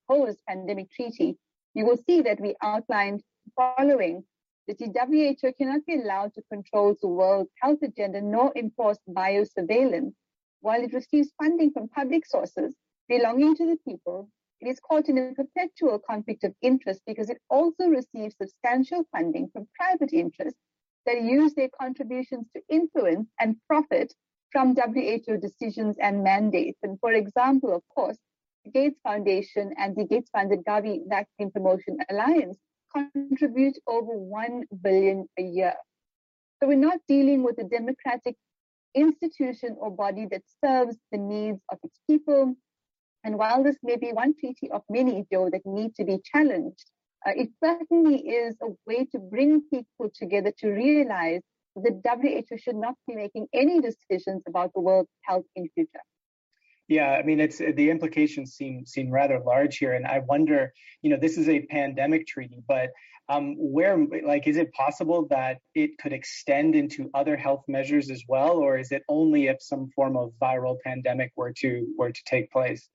proposed pandemic treaty, you will see that we outlined the following that the WHO cannot be allowed to control the world health agenda nor enforce biosurveillance while it receives funding from public sources belonging to the people. It is caught in a perpetual conflict of interest because it also receives substantial funding from private interests that use their contributions to influence and profit from WHO decisions and mandates. And for example, of course, the Gates Foundation and the Gates funded Gavi Vaccine Promotion Alliance contribute over 1 billion a year. So we're not dealing with a democratic institution or body that serves the needs of its people. And while this may be one treaty of many, Joe, that need to be challenged, uh, it certainly is a way to bring people together to realize the WHO should not be making any decisions about the world's health in future. Yeah, I mean, it's the implications seem seem rather large here, and I wonder, you know, this is a pandemic treaty, but um, where, like, is it possible that it could extend into other health measures as well, or is it only if some form of viral pandemic were to were to take place?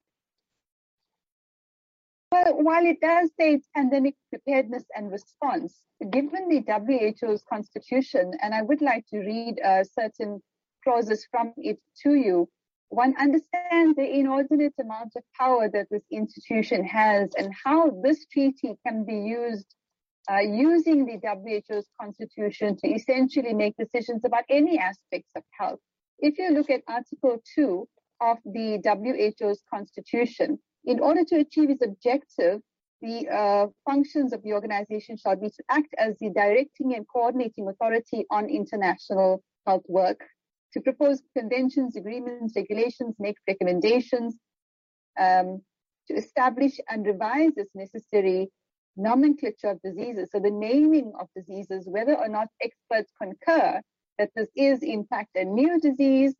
Well, while it does it's pandemic preparedness and response, given the WHO's constitution, and I would like to read uh, certain clauses from it to you, one understands the inordinate amount of power that this institution has and how this treaty can be used uh, using the WHO's constitution to essentially make decisions about any aspects of health. If you look at Article 2 of the WHO's constitution, in order to achieve its objective, the uh, functions of the organization shall be to act as the directing and coordinating authority on international health work, to propose conventions, agreements, regulations, make recommendations, um, to establish and revise as necessary nomenclature of diseases, so the naming of diseases, whether or not experts concur that this is in fact a new disease,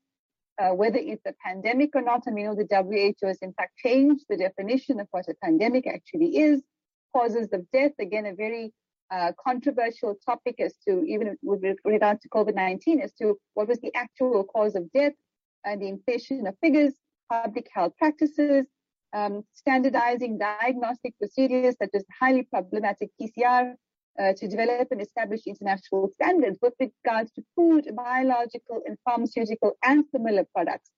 uh, whether it's a pandemic or not. And we know the WHO has in fact changed the definition of what a pandemic actually is. Causes of death, again, a very uh, controversial topic as to even with regard to COVID-19 as to what was the actual cause of death and the inflation of figures, public health practices, um, standardizing diagnostic procedures such as highly problematic PCR uh, to develop and establish international standards with regards to food, biological and pharmaceutical and similar products.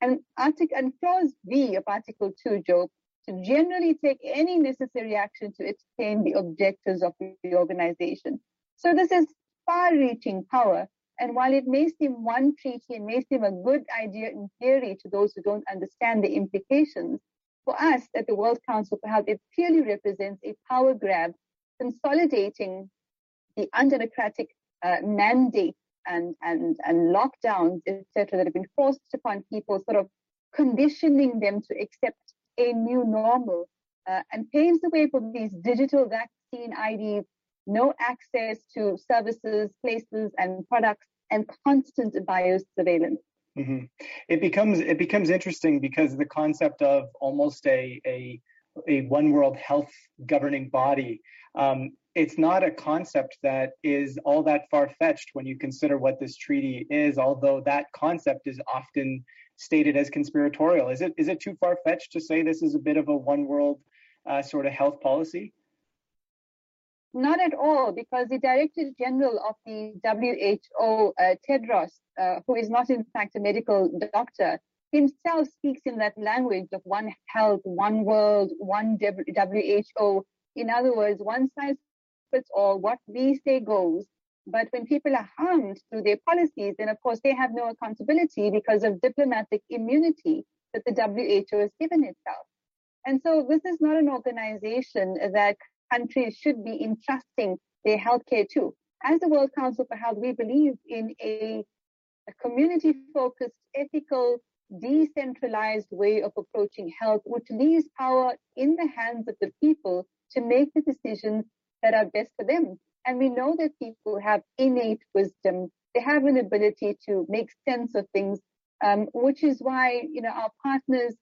And Article and Clause B of Article 2, Joe, to generally take any necessary action to attain the objectives of the organization. So this is far-reaching power. And while it may seem one treaty and may seem a good idea in theory to those who don't understand the implications, for us at the World Council for Health, it clearly represents a power grab, consolidating the undemocratic uh, mandates and, and, and lockdowns, etc., that have been forced upon people, sort of conditioning them to accept a new normal uh, and paves the way for these digital vaccine IDs, no access to services, places, and products, and constant biosurveillance. Mm-hmm. It becomes it becomes interesting because the concept of almost a a, a one world health governing body. Um, it's not a concept that is all that far fetched when you consider what this treaty is. Although that concept is often stated as conspiratorial, is it is it too far fetched to say this is a bit of a one world uh, sort of health policy? Not at all, because the Director General of the WHO, uh, Tedros, uh, who is not in fact a medical doctor, himself speaks in that language of one health, one world, one WHO. In other words, one size fits all, what we say goes. But when people are harmed through their policies, then of course they have no accountability because of diplomatic immunity that the WHO has given itself. And so this is not an organization that countries should be entrusting their healthcare to. As the World Council for Health, we believe in a, a community focused, ethical, decentralized way of approaching health, which leaves power in the hands of the people to make the decisions that are best for them. And we know that people have innate wisdom. They have an ability to make sense of things, um, which is why, you know, our partners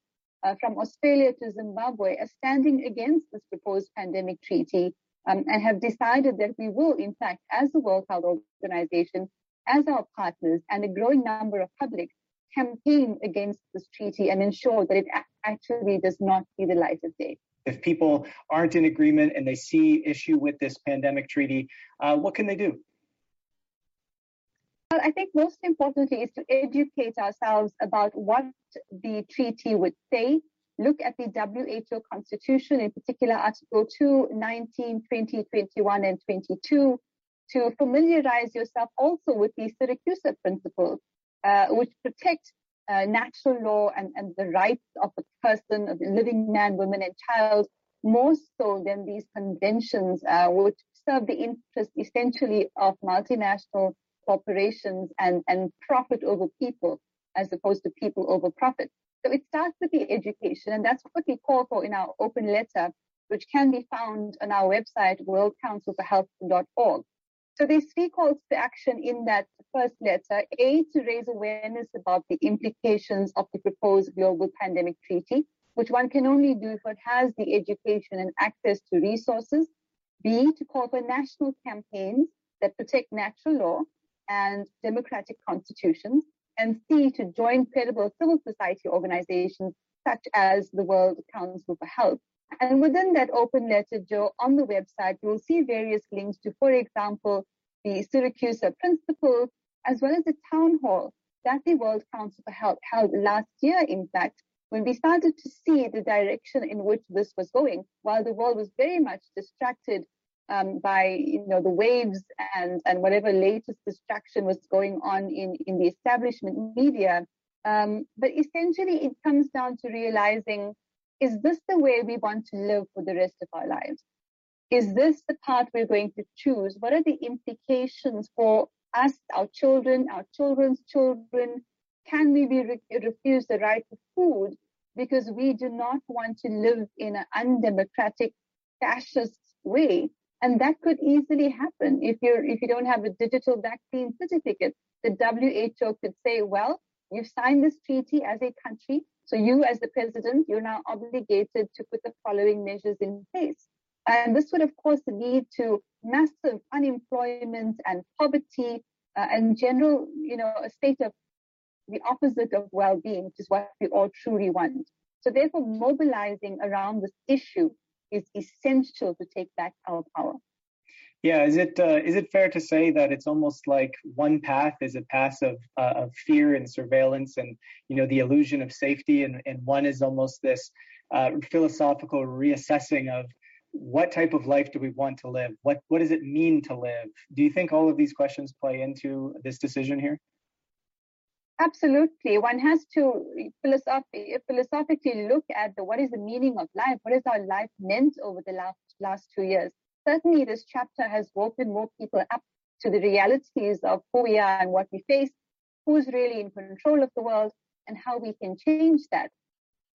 uh, from Australia to Zimbabwe are standing against this proposed pandemic treaty um, and have decided that we will, in fact, as the World Health Organization, as our partners and a growing number of public, campaign against this treaty and ensure that it actually does not see the light of day. If people aren't in agreement and they see issue with this pandemic treaty, uh, what can they do? Well, I think most importantly is to educate ourselves about what the treaty would say. Look at the WHO constitution, in particular Article 2, 19, 20, 21, and 22, to familiarize yourself also with the Syracuse principles, uh, which protect uh, natural law and, and the rights of a person, of a living man, woman, and child, more so than these conventions, uh, which serve the interest essentially of multinational corporations and, and profit over people as opposed to people over profit. So it starts with the education, and that's what we call for in our open letter, which can be found on our website, worldcouncilforhealth.org. So there's three calls to action in that first letter. A, to raise awareness about the implications of the proposed global pandemic treaty, which one can only do if it has the education and access to resources. B, to call for national campaigns that protect natural law and democratic constitutions, and C, to join credible civil society organizations such as the World Council for Health. And within that open letter, Joe, on the website, you will see various links to, for example, the Syracuse principles, as well as the town hall that the World Council for Health held last year, in fact, when we started to see the direction in which this was going, while the world was very much distracted um, by you know the waves and and whatever latest distraction was going on in in the establishment media. Um, but essentially, it comes down to realizing: is this the way we want to live for the rest of our lives? Is this the path we're going to choose? What are the implications for us, our children, our children's children? Can we be re- refused the right to food because we do not want to live in an undemocratic, fascist way? And that could easily happen if you're if you don't have a digital vaccine certificate. The WHO could say, well, you've signed this treaty as a country, so you as the president, you're now obligated to put the following measures in place. And this would, of course, lead to massive unemployment and poverty uh, and general, you know, a state of the opposite of well-being, which is what we all truly want. So therefore, mobilizing around this issue is essential to take back our power. Yeah, is it uh, is it fair to say that it's almost like one path is a path of uh, of fear and surveillance and you know the illusion of safety, and, and one is almost this uh, philosophical reassessing of what type of life do we want to live? What what does it mean to live? Do you think all of these questions play into this decision here? Absolutely. One has to philosophy, philosophically look at the what is the meaning of life? What has our life meant over the last last two years? Certainly, this chapter has woken more people up to the realities of who we are and what we face, who's really in control of the world, and how we can change that.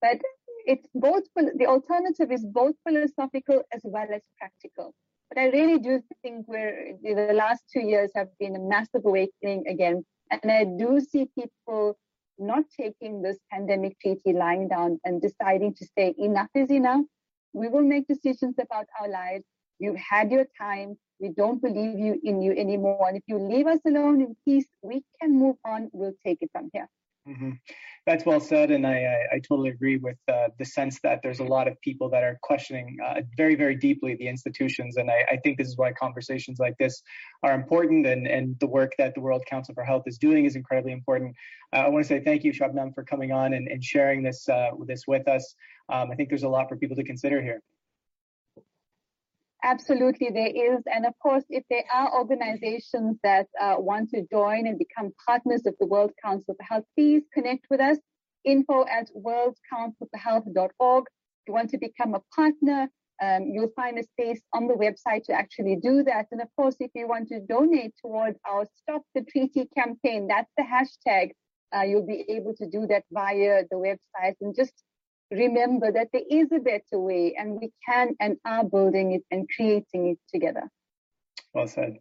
But it's both the alternative is both philosophical as well as practical. But I really do think we're the last two years have been a massive awakening again, and I do see people not taking this pandemic treaty lying down and deciding to say enough is enough. We will make decisions about our lives. You've had your time. We don't believe you in you anymore. And if you leave us alone in peace, we can move on. We'll take it from here. Mm-hmm. That's well said, and I, I, I totally agree with uh, the sense that there's a lot of people that are questioning uh, very, very deeply the institutions, and I, I, think this is why conversations like this are important, and, and the work that the World Council for Health is doing is incredibly important. Uh, I want to say thank you, Shabnam, for coming on and, and sharing this uh, this with us. Um, I think there's a lot for people to consider here. Absolutely, there is. And of course, if there are organizations that uh, want to join and become partners of the World Council for Health, please connect with us. Info at worldcouncilforhealth.org. If you want to become a partner, um, you'll find a space on the website to actually do that. And of course, if you want to donate towards our Stop the Treaty campaign, that's the hashtag. Uh, you'll be able to do that via the website and just remember that there is a better way and we can and are building it and creating it together. Well said.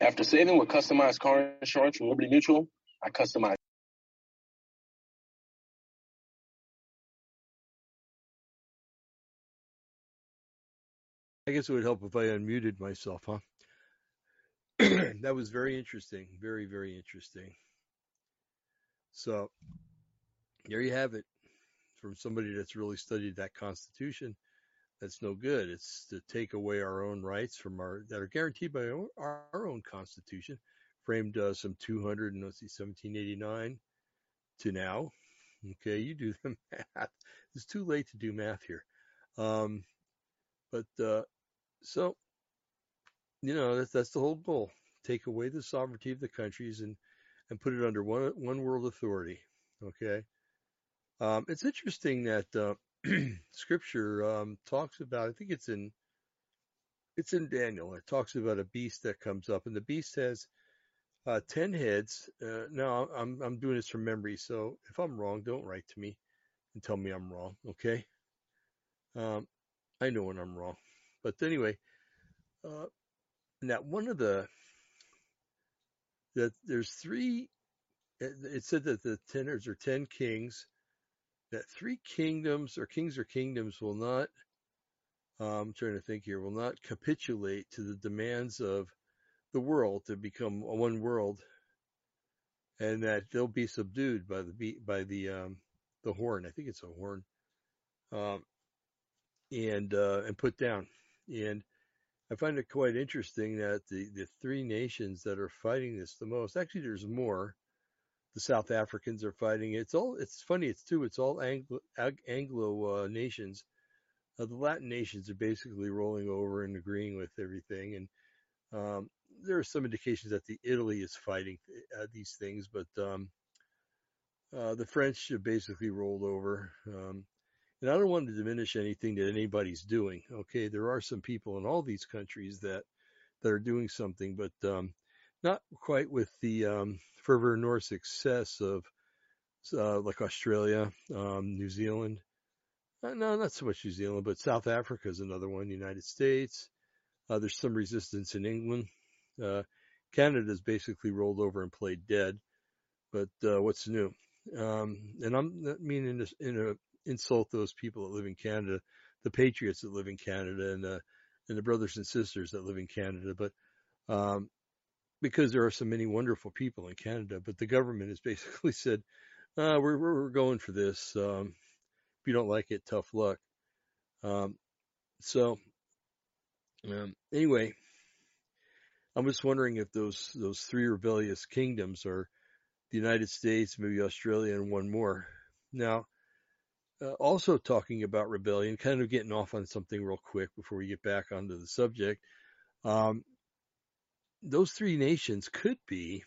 After saving with customized car insurance from Liberty Mutual, I customize. I guess it would help if I unmuted myself, huh? that was very interesting. Very, very interesting. So there you have it from somebody that's really studied that Constitution, that's no good. It's to take away our own rights from our that are guaranteed by our, our own Constitution, framed uh, some 200 and let's see, 1789 to now. Okay, you do the math. It's too late to do math here. Um, but uh, so you know that's that's the whole goal. Take away the sovereignty of the countries and and put it under one one world authority. Okay. Um, it's interesting that uh, Scripture um, talks about. I think it's in it's in Daniel. It talks about a beast that comes up, and the beast has uh, ten heads. Uh, now I'm I'm doing this from memory, so if I'm wrong, don't write to me and tell me I'm wrong. Okay? Um, I know when I'm wrong, but anyway, uh, now one of the that there's three. It said that the tenors are ten kings that three kingdoms or kings or kingdoms will not, uh, I'm trying to think here, will not capitulate to the demands of the world to become one world, and that they'll be subdued by the by the um, the horn. I think it's a horn, um, and uh, and put down. And I find it quite interesting that the the three nations that are fighting this the most. Actually, there's more. The South Africans are fighting. It's all. It's funny. It's too. It's all Anglo Anglo uh, nations. Uh, the Latin nations are basically rolling over and agreeing with everything, and um, there are some indications that the Italy is fighting uh, these things, but um, uh, the French have basically rolled over. Um, and I don't want to diminish anything that anybody's doing. Okay, there are some people in all these countries that that are doing something, but um, not quite with the um, fervor nor success of uh, like Australia, um, New Zealand. Uh, no, not so much New Zealand, but South Africa is another one. United States. Uh, there's some resistance in England. Uh, Canada's basically rolled over and played dead. But uh, what's new? Um, and I'm not meaning to in insult those people that live in Canada, the patriots that live in Canada, and the and the brothers and sisters that live in Canada. But um, because there are so many wonderful people in Canada, but the government has basically said, uh, we're, we're going for this. Um, if you don't like it, tough luck. Um, so, um, anyway, I'm just wondering if those, those three rebellious kingdoms are the United States, maybe Australia, and one more. Now, uh, also talking about rebellion, kind of getting off on something real quick before we get back onto the subject. Um, those three nations could be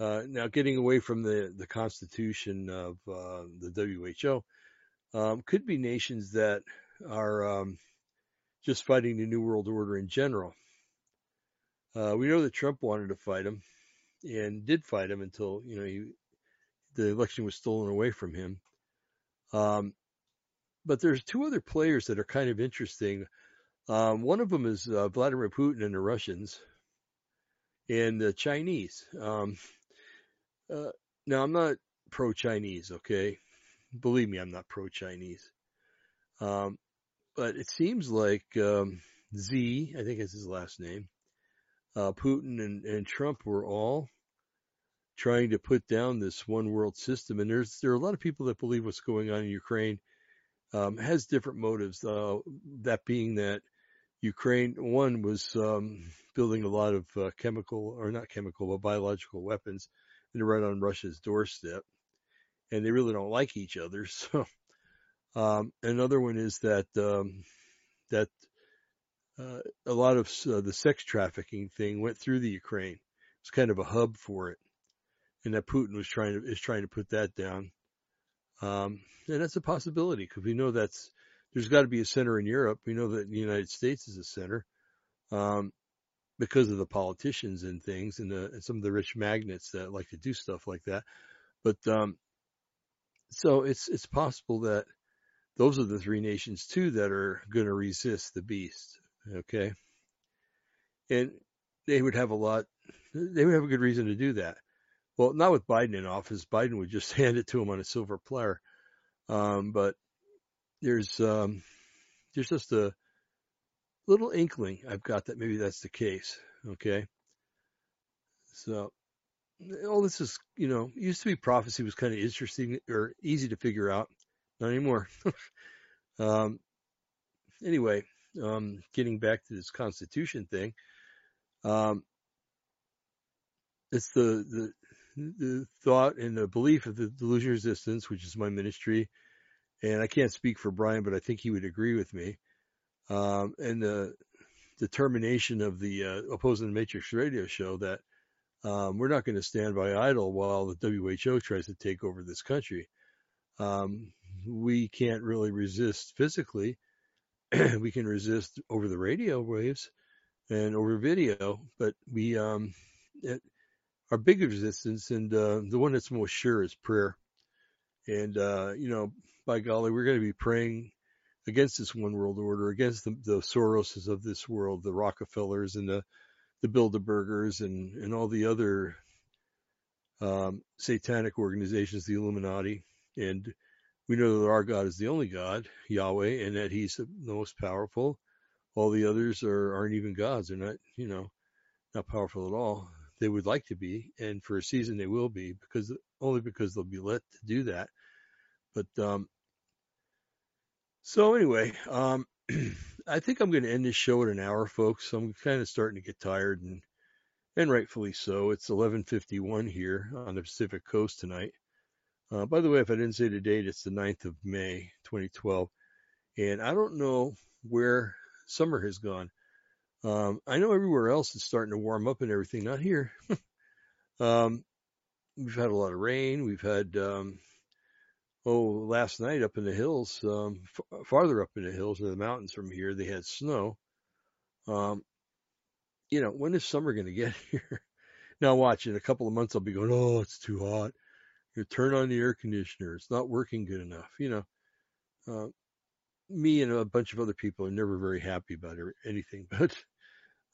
uh, now getting away from the the constitution of uh, the WHO um, could be nations that are um, just fighting the new world order in general. Uh, we know that Trump wanted to fight him and did fight him until you know he, the election was stolen away from him. Um, but there's two other players that are kind of interesting. Um, one of them is uh, Vladimir Putin and the Russians, and the Chinese. Um, uh, now, I'm not pro-Chinese, okay? Believe me, I'm not pro-Chinese. Um, but it seems like um, Z, I think is his last name, uh, Putin and, and Trump were all trying to put down this one world system. And there's there are a lot of people that believe what's going on in Ukraine um, has different motives. Uh, that being that Ukraine, one was um, building a lot of uh, chemical, or not chemical, but biological weapons, and right on Russia's doorstep, and they really don't like each other. So, um, another one is that um, that uh, a lot of uh, the sex trafficking thing went through the Ukraine. It's kind of a hub for it, and that Putin was trying to is trying to put that down. Um, and that's a possibility because we know that's there's got to be a center in Europe. We know that the United States is a center um, because of the politicians and things and, the, and, some of the rich magnates that like to do stuff like that. But um, so it's it's possible that those are the three nations too that are going to resist the beast. Okay, and they would have a lot. They would have a good reason to do that. Well, not with Biden in office. Biden would just hand it to him on a silver platter. Um, but there's um, there's just a little inkling I've got that maybe that's the case. Okay, so all this is you know used to be prophecy was kind of interesting or easy to figure out, not anymore. um, anyway, um, getting back to this Constitution thing, um, it's the the the thought and the belief of the delusion resistance, which is my ministry, and I can't speak for Brian, but I think he would agree with me. Um, and the determination of the uh, opposing the Matrix radio show that um, we're not going to stand by idle while the WHO tries to take over this country. Um, we can't really resist physically. we can resist over the radio waves and over video, but we um, it, our biggest resistance and uh, the one that's most sure is prayer. And uh, you know, by golly, we're going to be praying against this one world order, against the, the Soroses of this world, the Rockefellers and the, the Bilderbergers and, and all the other um, satanic organizations, the Illuminati. And we know that our God is the only God, Yahweh, and that He's the most powerful. All the others are, aren't even gods. They're not, you know, not powerful at all. They would like to be, and for a season they will be, because only because they'll be let to do that. But um, so anyway, um, I think I'm going to end this show at an hour, folks. I'm kind of starting to get tired and and rightfully so. It's 11:51 here on the Pacific Coast tonight. Uh, by the way, if I didn't say the date, it's the 9th of May, 2012, and I don't know where summer has gone. Um, I know everywhere else is starting to warm up and everything. Not here. um, we've had a lot of rain. We've had um, oh, last night up in the hills, um, f- farther up in the hills or the mountains from here, they had snow. Um, you know, when is summer going to get here? now watch, in a couple of months, I'll be going, oh, it's too hot. You turn on the air conditioner. It's not working good enough. You know, uh, me and a bunch of other people are never very happy about anything, but,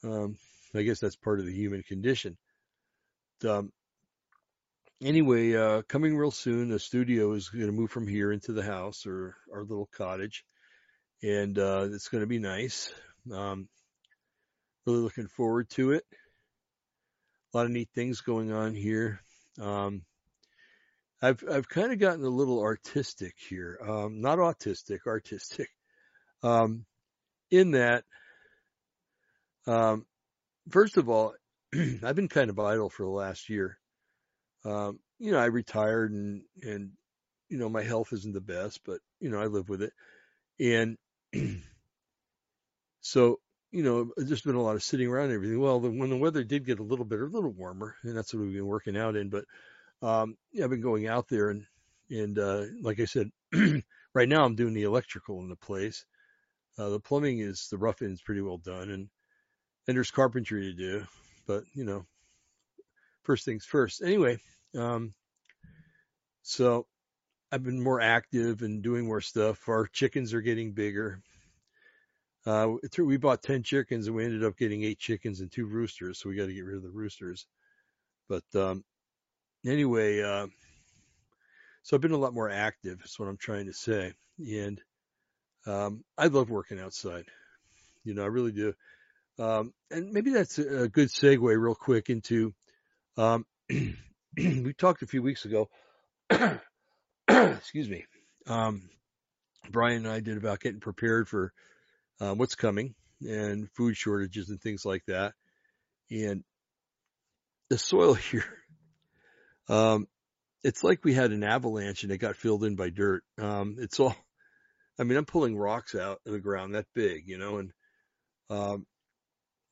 um, I guess that's part of the human condition. Um, anyway, uh, coming real soon. The studio is going to move from here into the house or our little cottage, and uh, it's going to be nice. Um, really looking forward to it. A lot of neat things going on here. Um, I've I've kind of gotten a little artistic here, um, not autistic, artistic. Um, in that, um, first of all, I've been kind of idle for the last year um, you know, I retired and, and, you know, my health isn't the best, but, you know, I live with it. And so, you know, there's been a lot of sitting around and everything. Well, the, when the weather did get a little bit, a little warmer, and that's what we've been working out in, but, um, yeah, I've been going out there and, and, uh, like I said, right now I'm doing the electrical in the place. Uh, the plumbing is, the rough end's pretty well done and, and there's carpentry to do, but you know, first things first. Anyway, um, so I've been more active and doing more stuff. Our chickens are getting bigger. Uh, we bought 10 chickens and we ended up getting eight chickens and two roosters. So we got to get rid of the roosters. But, um, anyway, uh, so I've been a lot more active. That's what I'm trying to say. And, um, I love working outside. You know, I really do. Um, and maybe that's a good segue real quick into um, we talked a few weeks ago. excuse me. Um, Brian and I did about getting prepared for uh, what's coming and food shortages and things like that. And the soil here, um, it's like we had an avalanche and it got filled in by dirt. Um, it's all, I mean, I'm pulling rocks out of the ground that big, you know, and, um,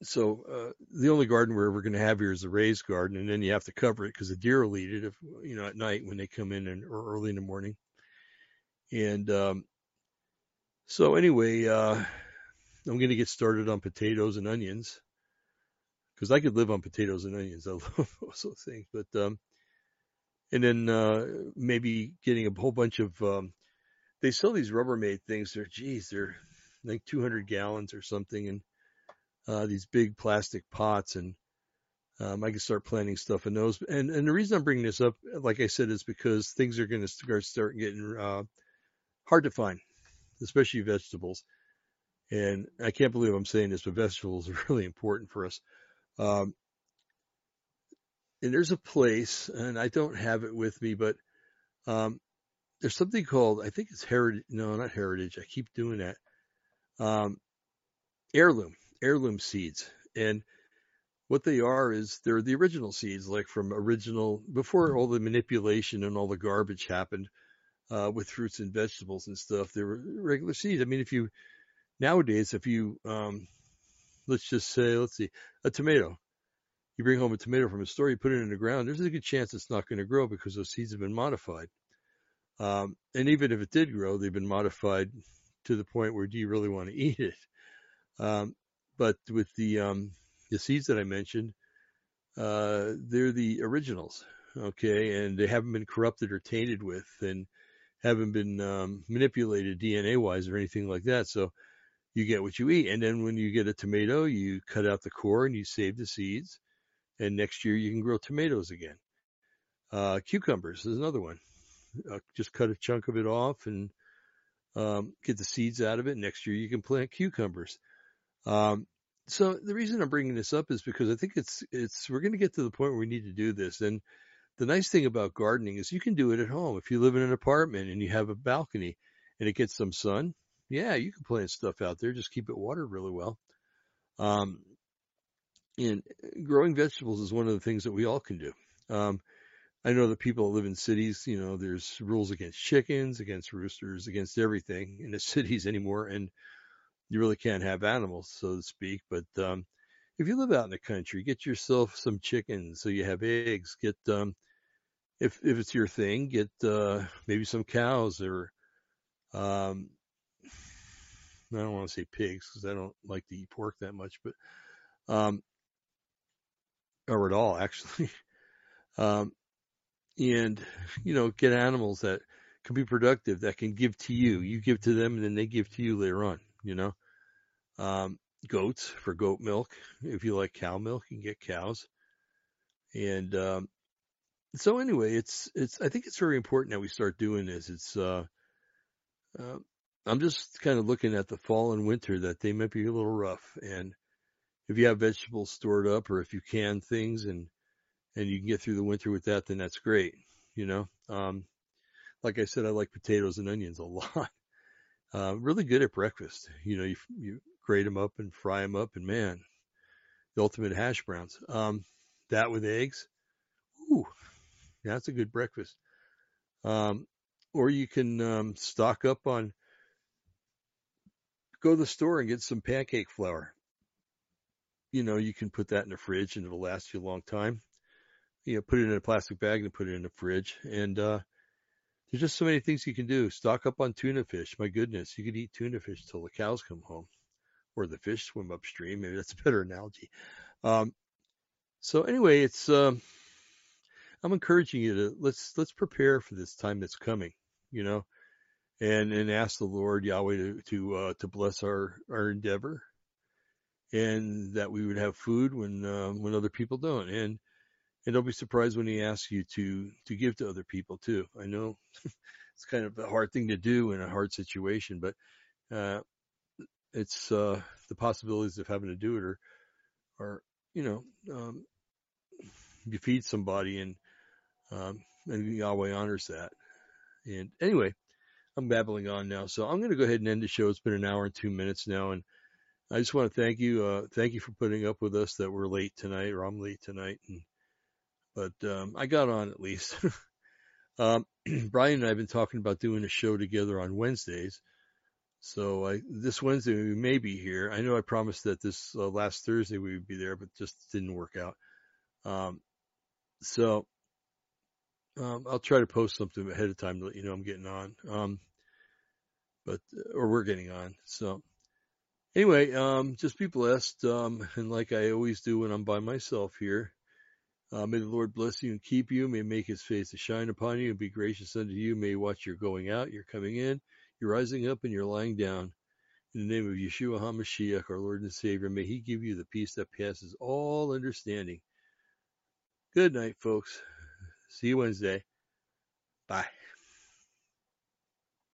so uh, the only garden we're ever going to have here is a raised garden, and then you have to cover it because the deer will eat it if you know at night when they come in and or early in the morning. And um, so anyway, uh, I'm going to get started on potatoes and onions because I could live on potatoes and onions. I love those things, but um, and then uh, maybe getting a whole bunch of um, they sell these Rubbermaid things. They're geez, they're like 200 gallons or something, and uh, these big plastic pots and um, I can start planting stuff in those. And and the reason I'm bringing this up, like I said, is because things are going to start start getting uh, hard to find, especially vegetables. And I can't believe I'm saying this, but vegetables are really important for us. Um, and there's a place, and I don't have it with me, but um, there's something called I think it's heritage. No, not heritage. I keep doing that. Um, heirloom heirloom seeds. And what they are is they're the original seeds, like from original, before all the manipulation and all the garbage happened uh, with fruits and vegetables and stuff. They were regular seeds. I mean, if you, nowadays, if you, um, let's just say, let's see, a tomato, you bring home a tomato from a store, you put it in the ground, there's a good chance it's not going to grow because those seeds have been modified. Um, and even if it did grow, they've been modified to the point where do you really want to eat it? Um, but with the um, the seeds that I mentioned, uh, they're the originals, okay, and they haven't been corrupted or tainted with, and haven't been um, manipulated DNA wise or anything like that. So you get what you eat, and then when you get a tomato, you cut out the core and you save the seeds, and next year you can grow tomatoes again. Uh, cucumbers is another one. Uh, just cut a chunk of it off and um, get the seeds out of it. Next year you can plant cucumbers. Um, so the reason I'm bringing this up is because I think it's it's we're going to get to the point where we need to do this. And the nice thing about gardening is you can do it at home. If you live in an apartment and you have a balcony and it gets some sun, yeah, you can plant stuff out there. Just keep it watered really well. Um, and growing vegetables is one of the things that we all can do. Um, I know that people that live in cities, you know, there's rules against chickens, against roosters, against everything in the cities anymore, and you really can't have animals, so to speak. But um, if you live out in the country, get yourself some chickens so you have eggs. Get um, if if it's your thing, get uh, maybe some cows or um, I don't want to say pigs because I don't like to eat pork that much, but um, or at all actually. um, and you know, get animals that can be productive that can give to you. You give to them, and then they give to you later on. You know, um, goats for goat milk. If you like cow milk, you can get cows. And um, so anyway, it's it's. I think it's very important that we start doing this. It's. Uh, uh, I'm just kind of looking at the fall and winter that they might be a little rough. And if you have vegetables stored up, or if you can things and and you can get through the winter with that, then that's great. You know, um, like I said, I like potatoes and onions a lot. Uh, really good at breakfast. You know, you, you grate them up and fry them up, and man, the ultimate hash browns. Um, that with eggs, ooh, that's a good breakfast. Um, or you can um, stock up on, go to the store and get some pancake flour. You know, you can put that in the fridge and it'll last you a long time. You know, put it in a plastic bag and put it in the fridge. And uh, there's just so many things you can do. Stock up on tuna fish. My goodness, you could eat tuna fish till the cows come home or the fish swim upstream. Maybe that's a better analogy. Um, so anyway, it's um, I'm encouraging you to let's let's prepare for this time that's coming, you know, and and ask the Lord Yahweh to to uh, to bless our our endeavor, and that we would have food when uh, when other people don't, and and don't be surprised when He asks you to to give to other people too. I know it's kind of a hard thing to do in a hard situation, but uh, it's uh, the possibilities of having to do it are, are you know, um, you feed somebody and um, and Yahweh honors that. And anyway, I'm babbling on now, so I'm going to go ahead and end the show. It's been an hour and two minutes now, and I just want to thank you. Uh, thank you for putting up with us that we're late tonight, or I'm late tonight, and but um, I got on at least. um, Brian and I have been talking about doing a show together on Wednesdays. So I, this Wednesday we may be here. I know I promised that this uh, last Thursday we would be there, but just didn't work out. Um, so um, I'll try to post something ahead of time to let you know I'm getting on. Um, but or we're getting on. So anyway, um, just be blessed. Um, and like I always do when I'm by myself here, uh, may the Lord bless you and keep you. May make His face to shine upon you and be gracious unto you. May watch your going out, your coming in you're rising up and you're lying down. In the name of Yeshua HaMashiach, our Lord and Savior, may He give you the peace that passes all understanding. Good night, folks. See you Wednesday. Bye.